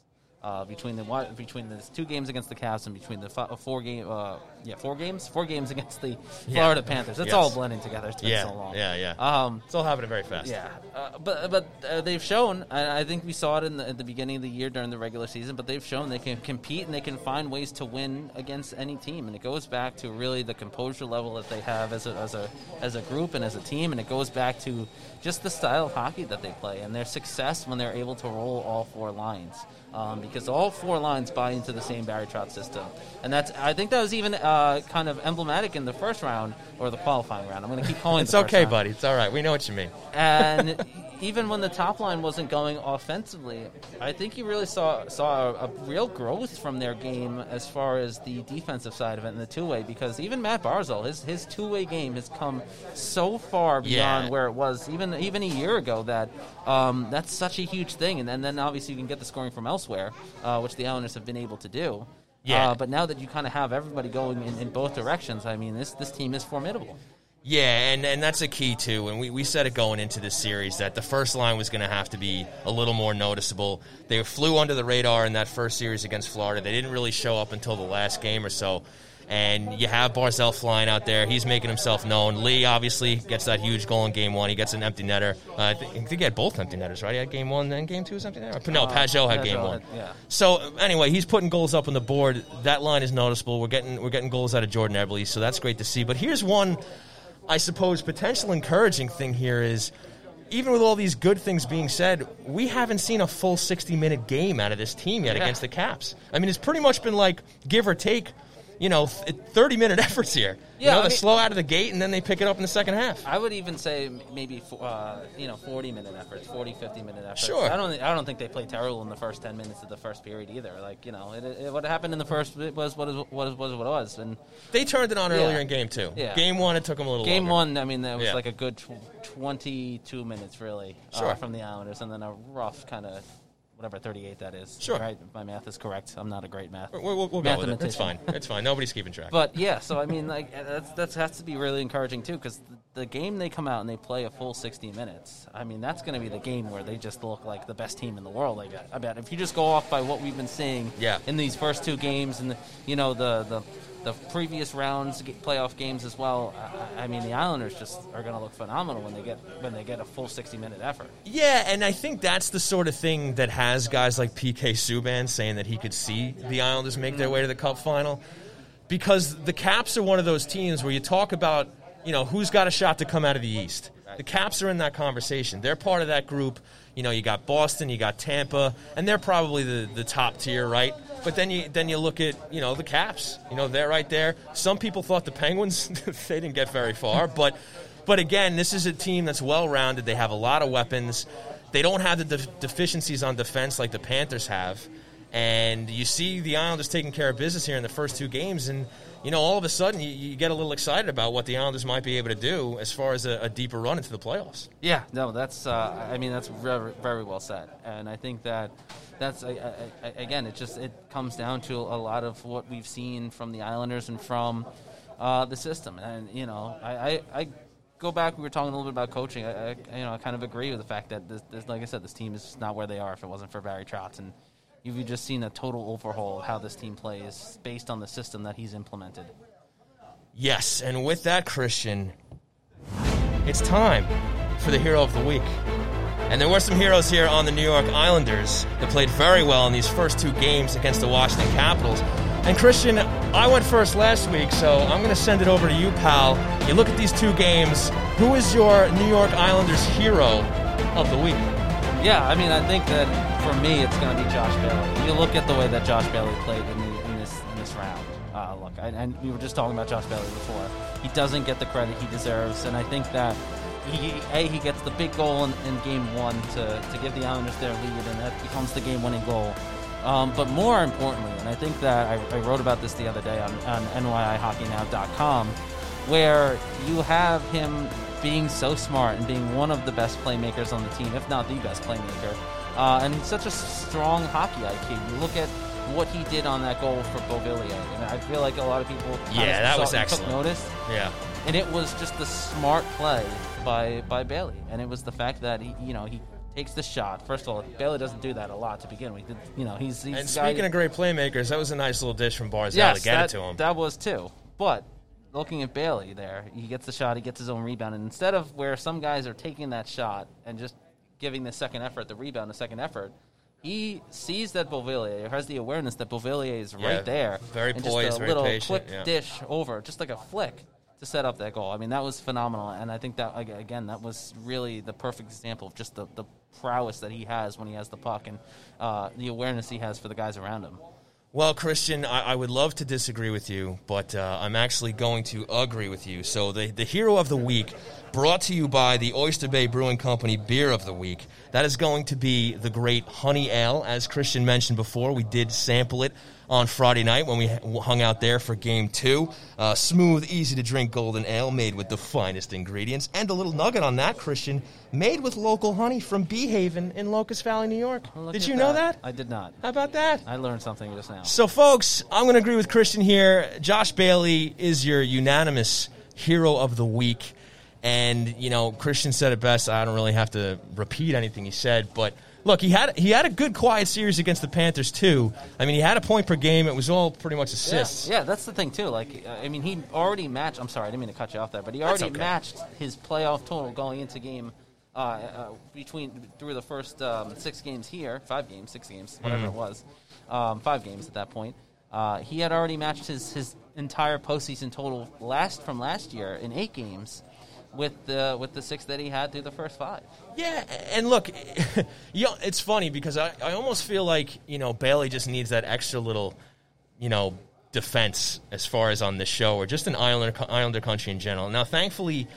Uh, between the between the two games against the Cavs and between the fi- four game uh, yeah four games four games against the Florida Panthers, it's Yes. all blending together. It's been Yeah, so long. yeah, yeah. Um, It's all happening very fast. yeah, uh, but but uh, they've shown. I, I think we saw it in the, at the beginning of the year during the regular season. But they've shown they can compete and they can find ways to win against any team. And it goes back to really the composure level that they have as a as a as a group and as a team. And it goes back to just the style of hockey that they play and their success when they're able to roll all four lines. Um, because all four lines buy into the same Barry Trotz system, and that's I think that was even uh, kind of emblematic in the first round or the qualifying round. I'm going to keep calling. it It's okay, round buddy. It's all right. We know what you mean. and even when the top line wasn't going offensively, I think you really saw saw a, a real growth from their game as far as the defensive side of it and the two way. Because even Matt Barzal, his his two way game has come so far beyond Yeah. where it was even even a year ago. That um, that's such a huge thing. And, and then obviously you can get the scoring from elsewhere, uh, which the Islanders have been able to do. Yeah. Uh, but now that you kind of have everybody going in, in both directions, I mean, this this team is formidable. Yeah, and, and that's a key too. And we, we said it going into this series that the first line was going to have to be a little more noticeable. They flew under the radar in that first series against Florida. They didn't really show up until the last game or so. And you have Barzal flying out there. He's making himself known. Lee obviously gets that huge goal in game one. He gets an empty netter. Uh, I, think, I think he had both empty netters, right? He had game one, then game two was empty netter. No, Uh, Pageau had Pageau game had- one. yeah. So anyway, he's putting goals up on the board. That line is noticeable. We're getting we're getting goals out of Jordan Eberle, so that's great to see. But here's one, I suppose, potential encouraging thing here is. Even with all these good things being said, we haven't seen a full 60 minute game out of this team yet Yeah. against the Caps. I mean, it's pretty much been like give or take, you know, 30 minute efforts here. Yeah, you know, I they mean- slow out of the gate and then they pick it up in the second half. I would even say maybe uh, you know 40 minute efforts, 40 50 minute efforts. Sure. I don't I don't think they played terrible in the first 10 minutes of the first period either. Like you know, it, it, what happened in the first was what is what is was what it was. And They turned it on Yeah. earlier in game two. Yeah. Game one, it took them a little game longer. one, I mean, that was Yeah. like a good tw- 22 minutes really Sure. uh, from the Islanders, and then a rough kind of whatever 38 that is. Sure. Right, if my math is correct. I'm not a great math. We'll, we'll, we'll go with it. It's fine. It's fine. Nobody's keeping track. But yeah, so I mean, like that's that's has to be really encouraging too, because the, the game they come out and they play a full sixty minutes. I mean, that's going to be the game where they just look like the best team in the world. I bet. I bet if you just go off by what we've been seeing, Yeah. in these first two games and the, you know the the. The previous rounds, playoff games as well. I, I mean, the Islanders just are going to look phenomenal when they get when they get a full sixty-minute effort. Yeah, and I think that's the sort of thing that has guys like PK Subban saying that he could see the Islanders make their way to the Cup final. Because the Caps are one of those teams where you talk about, you know, who's got a shot to come out of the East. The Caps are in that conversation. They're part of that group. You know, you got Boston, you got Tampa, and they're probably the, the top tier, right? But then you then you look at you know the Caps. You know they're right there. Some people thought the Penguins they didn't get very far, but but again, this is a team that's well rounded. They have a lot of weapons. They don't have the def- deficiencies on defense like the Panthers have. And you see the Islanders taking care of business here in the first two games, and you know all of a sudden you, you get a little excited about what the Islanders might be able to do as far as a, a deeper run into the playoffs. Yeah, no, that's. Uh, I mean, that's very, very well said, and I think that that's I, I, again, it just it comes down to a lot of what we've seen from the Islanders and from uh, the system, and you know, I, I, I go back. We were talking a little bit about coaching. I, I you know, I kind of agree with the fact that this, this, like I said, this team is not where they are if it wasn't for Barry Trotz, and you've just seen a total overhaul of how this team plays based on the system that he's implemented. Yes, and with that, Christian, it's time for the hero of the week. And there were some heroes here on the New York Islanders that played very well in these first two games against the Washington Capitals. And Christian, I went first last week, so I'm going to send it over to you, pal. You look at these two games. Who is your New York Islanders hero of the week? Yeah, I mean, I think that for me, it's going to be Josh Bailey. You look at the way that Josh Bailey played in, the, in this in this round. Uh, look, and we were just talking about Josh Bailey before. He doesn't get the credit he deserves, and I think that he a he gets the big goal in, in game one to, to give the Islanders their lead, and that becomes the game-winning goal. Um, but more importantly, and I think that I, I wrote about this the other day on, on NYIHockeyNow.com, where you have him being so smart and being one of the best playmakers on the team, if not the best playmaker. Uh, and such a strong hockey IQ. You look at what he did on that goal for Beauvillier, and I feel like a lot of people Yeah, that was took excellent. notice. Yeah. And it was just the smart play by by Bailey, and it was the fact that he, you know, he takes the shot. First of all, Bailey doesn't do that a lot to begin with. You know, he's, he's And the guy- speaking of great playmakers, that was a nice little dish from Barzal yes, to get that, it to him. that was too. But looking at Bailey there, he gets the shot, he gets his own rebound, and instead of where some guys are taking that shot and just giving the second effort, the rebound, the second effort. He sees that Beauvillier has the awareness that Beauvillier is Yeah, right there, very and poised, just a little patient, quick yeah. dish over, just like a flick to set up that goal. I mean, that was phenomenal, and I think that again, that was really the perfect example of just the, the prowess that he has when he has the puck and uh, the awareness he has for the guys around him. Well, Christian, I, I would love to disagree with you, but uh, I'm actually going to agree with you. So, the, the hero of the week, brought to you by the Oyster Bay Brewing Company Beer of the Week, that is going to be the great Honey Ale. As Christian mentioned before, we did sample it on Friday night when we hung out there for game two. Uh, smooth, easy to drink golden ale made with the finest ingredients. And a little nugget on that, Christian, made with local honey from Bee Haven in Locust Valley, New York. Did you know that? I did not. How about that? I learned something just now. So, folks, I'm going to agree with Christian here. Josh Bailey is your unanimous hero of the week. And, you know, Christian said it best. I don't really have to repeat anything he said. But look, he had he had a good quiet series against the Panthers, too. I mean, he had a point per game. It was all pretty much assists. Yeah, yeah, that's the thing too. Like, uh, I mean, he already matched. I'm sorry, I didn't mean to cut you off there, but he already okay. matched his playoff total going into game uh, uh, between through the first um, six games here, five games, six games, whatever Mm-hmm. it was, um, five games at that point. Uh, he had already matched his his entire postseason total last from last year in eight games. With the with the six that he had through the first five, Yeah, and look, you know, it's funny because I, I almost feel like, you know, Bailey just needs that extra little, you know, defense as far as on this show or just in Islander, Islander country in general. Now, thankfully,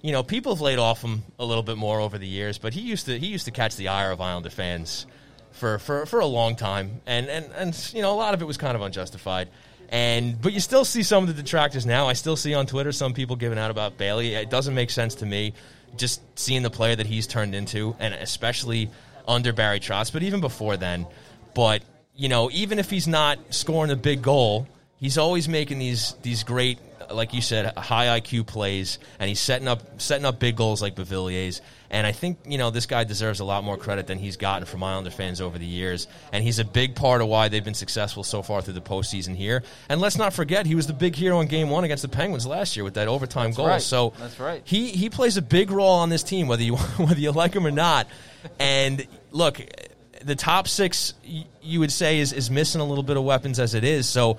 you know, people have laid off him a little bit more over the years, but he used to he used to catch the ire of Islander fans for, for, for a long time, and, and, and you know a lot of it was kind of unjustified. And but you still see some of the detractors now. I still see on Twitter some people giving out about Bailey. It doesn't make sense to me, just seeing the player that he's turned into, and especially under Barry Trotz, but even before then. But you know, even if he's not scoring a big goal, he's always making these these great, like you said, high IQ plays, and he's setting up setting up big goals like Beauvillier's. And I think you know this guy deserves a lot more credit than he's gotten from Islander fans over the years. And he's a big part of why they've been successful so far through the postseason here. And let's not forget, he was the big hero in Game One against the Penguins last year with that overtime goal. right. So That's right. He he plays a big role on this team, whether you whether you like him or not. And look, the top six you would say is is missing a little bit of weapons as it is. So.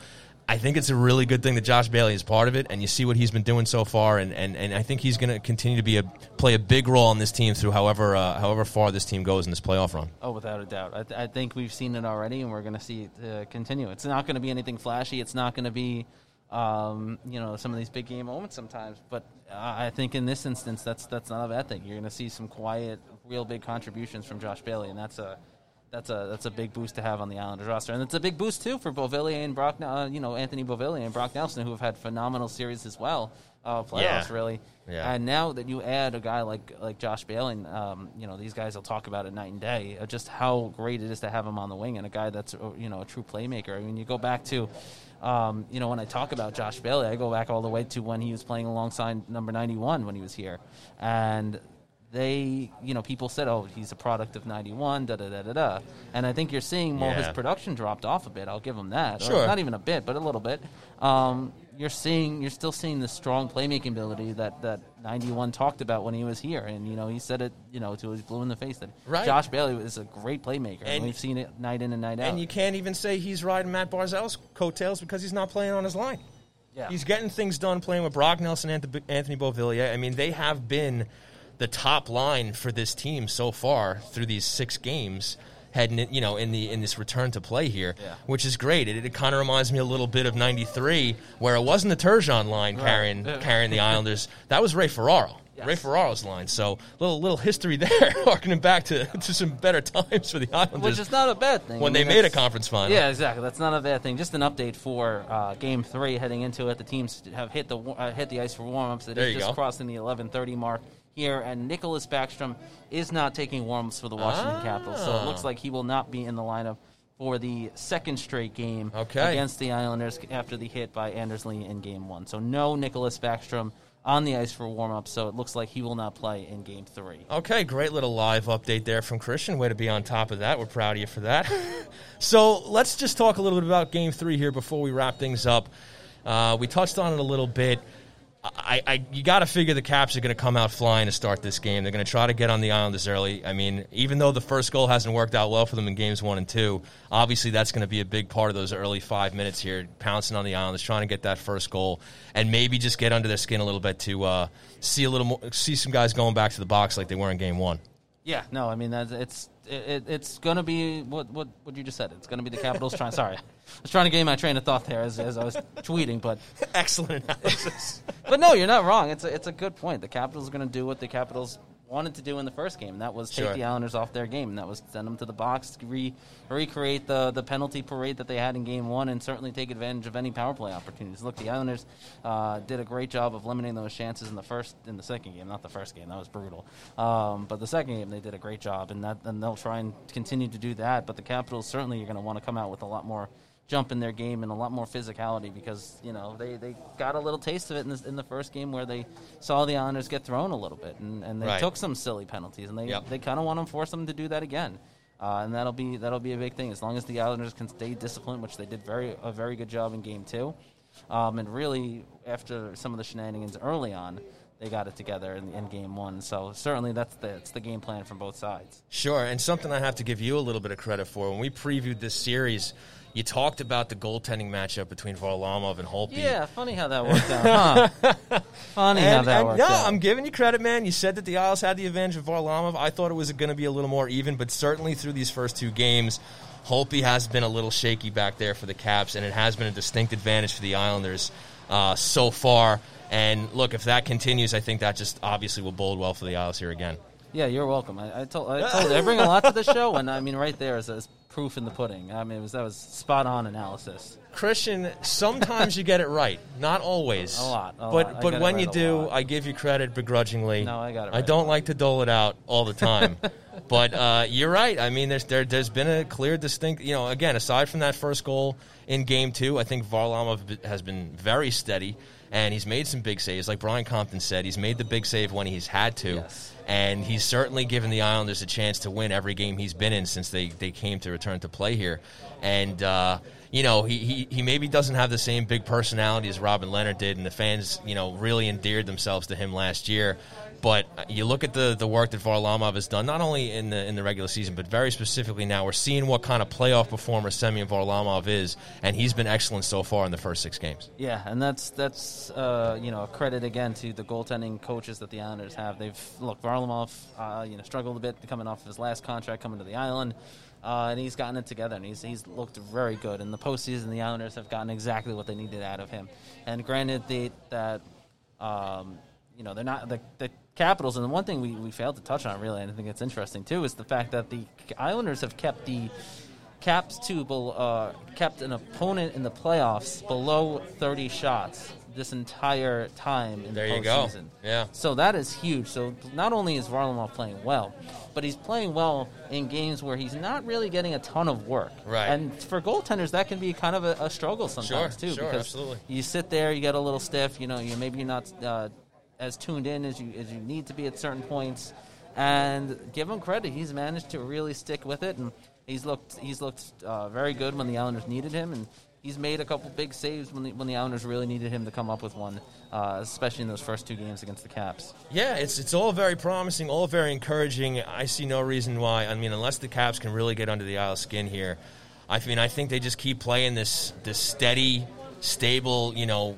I think it's a really good thing that Josh Bailey is part of it, and you see what he's been doing so far, and, and, and I think he's going to continue to be a play a big role on this team through however uh, however far this team goes in this playoff run. Oh, without a doubt. I, th- I think we've seen it already, and we're going to see it uh, continue. It's not going to be anything flashy. It's not going to be, um, you know, some of these big game moments sometimes. But I think in this instance, that's that's not a bad thing. You're going to see some quiet, real big contributions from Josh Bailey, and that's a that's a that's a big boost to have on the Islanders roster, and it's a big boost too for Beauvillier and Brock, uh, you know, Anthony Beauvillier and Brock Nelson, who have had phenomenal series as well, uh, playoffs Yeah. really. Yeah. And now that you add a guy like like Josh Bailey, and, um, you know these guys will talk about it night and day. uh, Just how great it is to have him on the wing and a guy that's uh, you know a true playmaker. I mean, you go back to, um, you know, when I talk about Josh Bailey, I go back all the way to when he was playing alongside number ninety one when he was here, and they, you know, people said, "Oh, he's a product of '91." Da da da da da. And I think you're seeing more Yeah. his production dropped off a bit. I'll give him that. Or Sure. not even a bit, but a little bit. Um, you're seeing, you're still seeing the strong playmaking ability that that '91 talked about when he was here, and you know, he said it, you know, to his blue in the face that Right. Josh Bailey is a great playmaker, and, And- we've seen it night in and night out. And you can't even say he's riding Matt Barzal's coattails because he's not playing on his line. yeah. He's getting things done playing with Brock Nelson and Anthony Beauvillier. I mean, they have been the top line for this team so far through these six games. Heading, in, you know, in the in this return to play here, Yeah. which is great. It, it kind of reminds me a little bit of '93, where it wasn't the Turgeon line carrying Yeah. carrying the Islanders. That was Ray Ferraro, Ray Ferraro's line. So little little history there, harkening back to, to some better times for the Islanders which is not a bad thing. when I they made a conference final. Yeah, exactly. That's not a bad thing. Just an update for uh, Game Three heading into it. The teams have hit the uh, hit the ice for warm-ups. It There is just go. crossing the 11:30 mark here, and Nicklas Backstrom is not taking warm-ups for the Washington Ah. Capitals. So it looks like he will not be in the lineup for the second straight game Okay. against the Islanders after the hit by Anders Lee in Game One. So no Nicklas Backstrom. on the ice for warm up. So it looks like he will not play in Game Three. Okay, great little live update there from Christian. Way to be on top of that. We're proud of you for that. so let's just talk a little bit about Game Three here before we wrap things up. Uh, we touched on it a little bit. I, I you got to figure the Caps are going to come out flying to start this game. They're going to try to get on the island Islanders early. I mean, even though the first goal hasn't worked out well for them in games one and two, obviously that's going to be a big part of those early five minutes here, pouncing on the Islanders, trying to get that first goal, and maybe just get under their skin a little bit to uh, see a little more, see some guys going back to the box like they were in game one. Yeah, no, I mean that's it's it, it's going to be what what what you just said. It's going to be the Capitals trying. Sorry, I was trying to gain my train of thought there as, as I was tweeting, but Excellent analysis. but no, you're not wrong. It's a, it's a good point. The Capitals are going to do what the Capitals wanted to do in the first game. And that was take Sure. the Islanders off their game. And that was send them to the box, re, recreate the the penalty parade that they had in game one, and certainly take advantage of any power play opportunities. Look, the Islanders uh, did a great job of limiting those chances in the first in the second game, not the first game. That was brutal. Um, but the second game, they did a great job, and that and they'll try and continue to do that. But the Capitals certainly are going to want to come out with a lot more jump in their game and a lot more physicality because you know they, they got a little taste of it in, this, in the first game where they saw the Islanders get thrown a little bit and, and they Right. took some silly penalties and they, Yep. they kind of want to force them to do that again. Uh, and that'll be that'll be a big thing as long as the Islanders can stay disciplined, which they did very a very good job in game two, um, and really after some of the shenanigans early on, they got it together in, in game one. So certainly that's the it's the game plan from both sides. Sure, and something I have to give you a little bit of credit for. When we previewed this series, you talked about the goaltending matchup between Varlamov and Holtby. Yeah, funny how that worked out. Huh? funny how that worked no, out. I'm giving you credit, man. You said that the Isles had the advantage of Varlamov. I thought it was going to be a little more even, but certainly through these first two games, Holtby has been a little shaky back there for the Caps, and it has been a distinct advantage for the Islanders uh, so far. And look, if that continues, I think that just obviously will bode well for the Isles here again. Yeah, you're welcome. I, I told I told you, I bring a lot to the show, and I mean, right there is, is proof in the pudding. I mean, it was that was spot on analysis. Christian, sometimes you get it right, not always. A lot, a but lot. But when right you do. I give you credit begrudgingly. No, I got it I don't like to dole it out all the time. but uh, you're right. I mean, there's there, there's been a clear, distinct. You know, again, aside from that first goal in Game Two, I think Varlamov has been very steady. And he's made some big saves, like Brian Compton said. He's made the big save when he's had to, Yes. and he's certainly given the Islanders a chance to win every game he's been in since they, they came to return to play here. And, uh, you know, he, he, he maybe doesn't have the same big personality as Robin Lehner did, and the fans, you know, really endeared themselves to him last year. But you look at the, the work that Varlamov has done, not only in the in the regular season, but very specifically now. We're seeing what kind of playoff performer Semyon Varlamov is, and he's been excellent so far in the first six games. Yeah, and that's that's uh, you know a credit again to the goaltending coaches that the Islanders have. They've look Varlamov, uh, you know, struggled a bit coming off of his last contract, coming to the island, uh, and he's gotten it together, and he's he's looked very good. In the postseason, the Islanders have gotten exactly what they needed out of him. And granted, that um, you know they're not the, the Capitals. And the one thing we, we failed to touch on really, and I think it's interesting too, is the fact that the Islanders have kept the Caps to uh, kept an opponent in the playoffs below 30 shots this entire time in There the postseason. Yeah. So that is huge. So not only is Varlamov playing well, but he's playing well in games where he's not really getting a ton of work. Right. And for goaltenders, that can be kind of a, a struggle sometimes Sure, too. sure, because absolutely. you sit there, you get a little stiff. You know, you maybe you're not uh, as tuned in as you as you need to be at certain points. And give him credit; he's managed to really stick with it, and he's looked he's looked uh, very good when the Islanders needed him, and he's made a couple big saves when the, when the Islanders really needed him to come up with one, uh, especially in those first two games against the Caps. Yeah, it's it's all very promising, all very encouraging. I see no reason why. I mean, unless the Caps can really get under the Isle skin here, I mean, I think they just keep playing this this steady, stable, you know,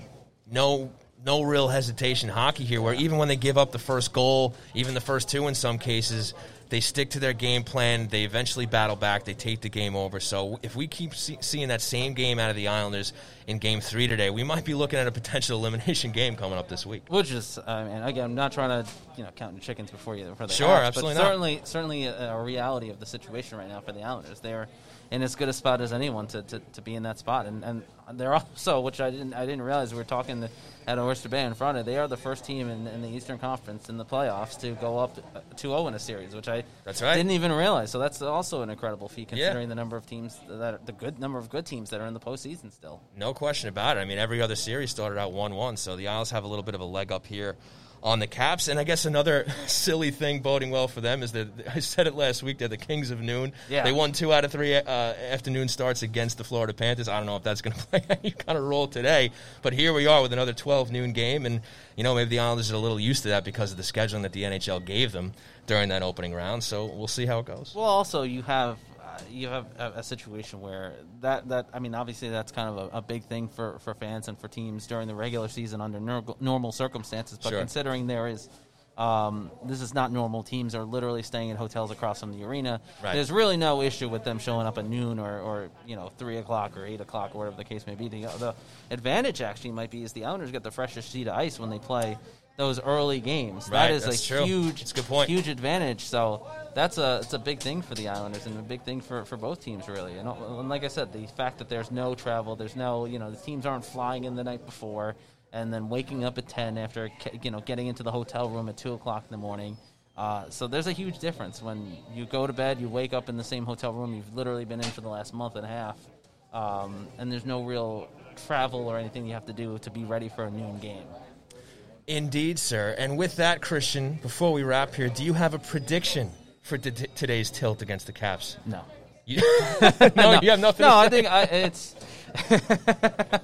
no no real hesitation hockey here. Where even when they give up the first goal, even the first two in some cases, they stick to their game plan. They eventually battle back. They take the game over. So if we keep see, seeing that same game out of the Islanders in Game Three today, we might be looking at a potential elimination game coming up this week. Which is, I mean, again, I'm not trying to, you know, count the chickens before you they Sure, absolutely but not. certainly, certainly a reality of the situation right now for the Islanders. They're in as good a spot as anyone to, to, to be in that spot. And, and they're also, which I didn't I didn't realize we were talking at Oyster Bay in front of. They are the first team in, in the Eastern Conference in the playoffs to go up 2-0 in a series, which I That's right. didn't even realize. So that's also an incredible feat Yeah. considering the number of teams that the good number of good teams that are in the postseason still. No question about it. I mean, every other series started out 1 1, so the Isles have a little bit of a leg up here on the Caps. And I guess another silly thing boding well for them is that I said it last week, they're the Kings of Noon. Yeah. They won two out of three uh, afternoon starts against the Florida Panthers. I don't know if that's going to play any kind of role today, but here we are with another 12 noon game. And, you know, maybe the Islanders are a little used to that because of the scheduling that the NHL gave them during that opening round. So we'll see how it goes. Well, also you have you have a, a situation where that that I mean, obviously that's kind of a, a big thing for, for fans and for teams during the regular season under nor- normal circumstances. But Sure. considering there is. Um, this is not normal. Teams are literally staying in hotels across from the arena. Right. There's really no issue with them showing up at noon or, or you know three o'clock or eight o'clock or whatever the case may be. The, the advantage actually might be is the Islanders get the freshest sheet of ice when they play those early games. Right, that is a true. huge, That's a good point. huge advantage. So that's a it's a big thing for the Islanders and a big thing for, for both teams really. And, and like I said, the fact that there's no travel, there's no you know the teams aren't flying in the night before and then waking up at ten after you know getting into the hotel room at two o'clock in the morning. Uh, so there's a huge difference when you go to bed, you wake up in the same hotel room you've literally been in for the last month and a half, um, and there's no real travel or anything you have to do to be ready for a noon game. Indeed, sir. And with that, Christian, before we wrap here, do you have a prediction for t- today's tilt against the Caps? No. You- no, you have nothing. No, I think I, it's.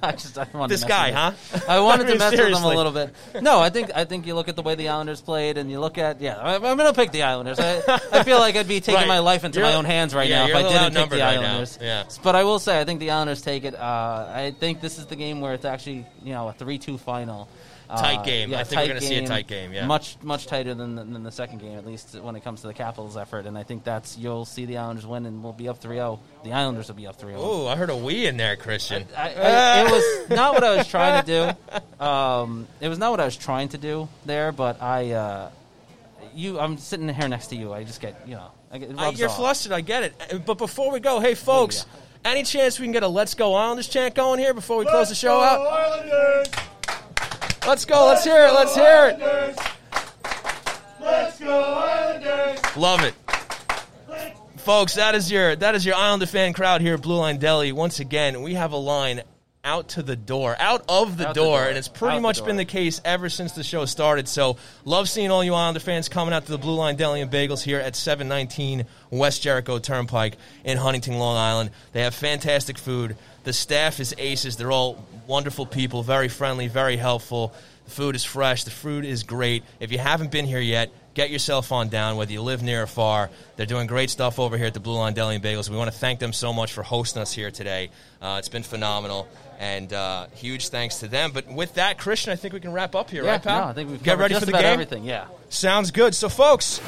I just I wanted this to guy, huh? I wanted I mean, to mess with them seriously. a little bit. No, I think I think you look at the way the Islanders played, and you look at yeah. I- I'm going to pick the Islanders. I, I feel like I'd be taking Right. my life into You're- my own hands right yeah, now if I didn't pick the right now. Islanders. Yeah. But I will say I think the Islanders take it. Uh, I think this is the game where it's actually you know a three-two final. Uh, Tight game. yeah, I think we're tight gonna see a tight game, yeah. much much tighter than the, than the second game, at least when it comes to the Capitals' effort. And I think that's you'll see the Islanders win, and we'll be up 3-0. The Islanders will be up 3-0. Oh, I heard a we in there, Christian. I, I, it was not what I was trying to do. Um, it was not what I was trying to do there, but I, uh, you, I'm sitting here next to you. I just get, you know, I get, it Uh, rubs you're off. flustered. I get it. Uh, But before we go, hey, folks, any chance we can get a Let's Go Islanders chant going here before we close the show out? Let's go. Let's hear it. Let's hear it. Let's go Islanders! Love it. Folks, that is your that is your Islander fan crowd here at Blue Line Deli. Once again, we have a line out to the door, out of the, Out the door, door. and it's pretty Out much door. been the case ever since the show started. So, love seeing all you Islander fans coming out to the Blue Line Deli and Bagels here at 719 West Jericho Turnpike in Huntington, Long Island. They have fantastic food. The staff is aces. They're all wonderful people, very friendly, very helpful. The food is fresh. The food is great. If you haven't been here yet, get yourself on down, whether you live near or far. They're doing great stuff over here at the Blue Line Deli and Bagels. We want to thank them so much for hosting us here today. Uh, it's been phenomenal, and uh, huge thanks to them. But with that, Christian, I think we can wrap up here, Yeah, right, pal? no, I think we've get ready for the game. everything. Yeah. Sounds good. So, folks,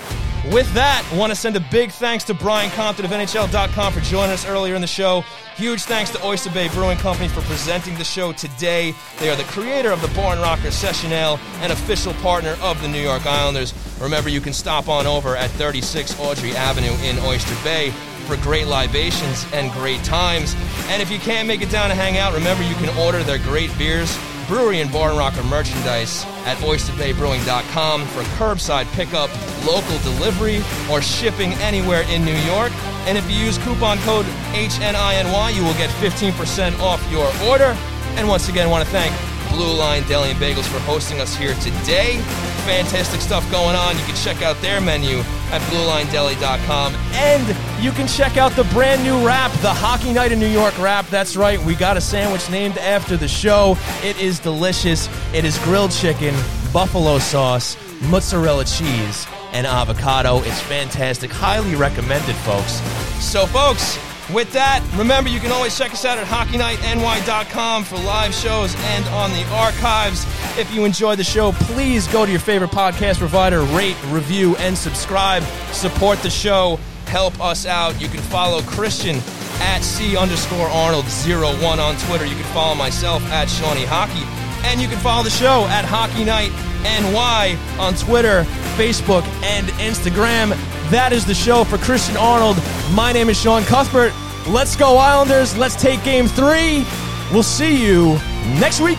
with that, I want to send a big thanks to Brian Compton of NHL.com for joining us earlier in the show. Huge thanks to Oyster Bay Brewing Company for presenting the show today. They are the creator of the Barn Rocker Session Ale and official partner of the New York Islanders. Remember, you can stop on over at 36 Audrey Avenue in Oyster Bay for great libations and great times. And if you can't make it down to hang out, remember you can order their great beers, brewery and barn rocker merchandise at oysterbaybrewing.com for curbside pickup, local delivery, or shipping anywhere in New York. And if you use coupon code HNINY, you will get 15% off your order. And once again, I want to thank Blue Line Deli and Bagels for hosting us here today. Fantastic stuff going on. You can check out their menu at BlueLineDeli.com. And you can check out the brand new wrap, the Hockey Night in New York wrap. That's right, we got a sandwich named after the show. It is delicious. It is grilled chicken, buffalo sauce, mozzarella cheese, and avocado. It's fantastic. Highly recommended, folks. So, folks, with that, remember you can always check us out at HockeyNightNY.com for live shows and on the archives. If you enjoy the show, please go to your favorite podcast provider, rate, review, and subscribe. Support the show. Help us out. You can follow Christian at C underscore Arnold 01 on Twitter. You can follow myself at Shawnee Hockey. And you can follow the show at Hockey Night NY on Twitter, Facebook, and Instagram. That is the show for Christian Arnold. My name is Sean Cuthbert. Let's go, Islanders. Let's take game three. We'll see you next week.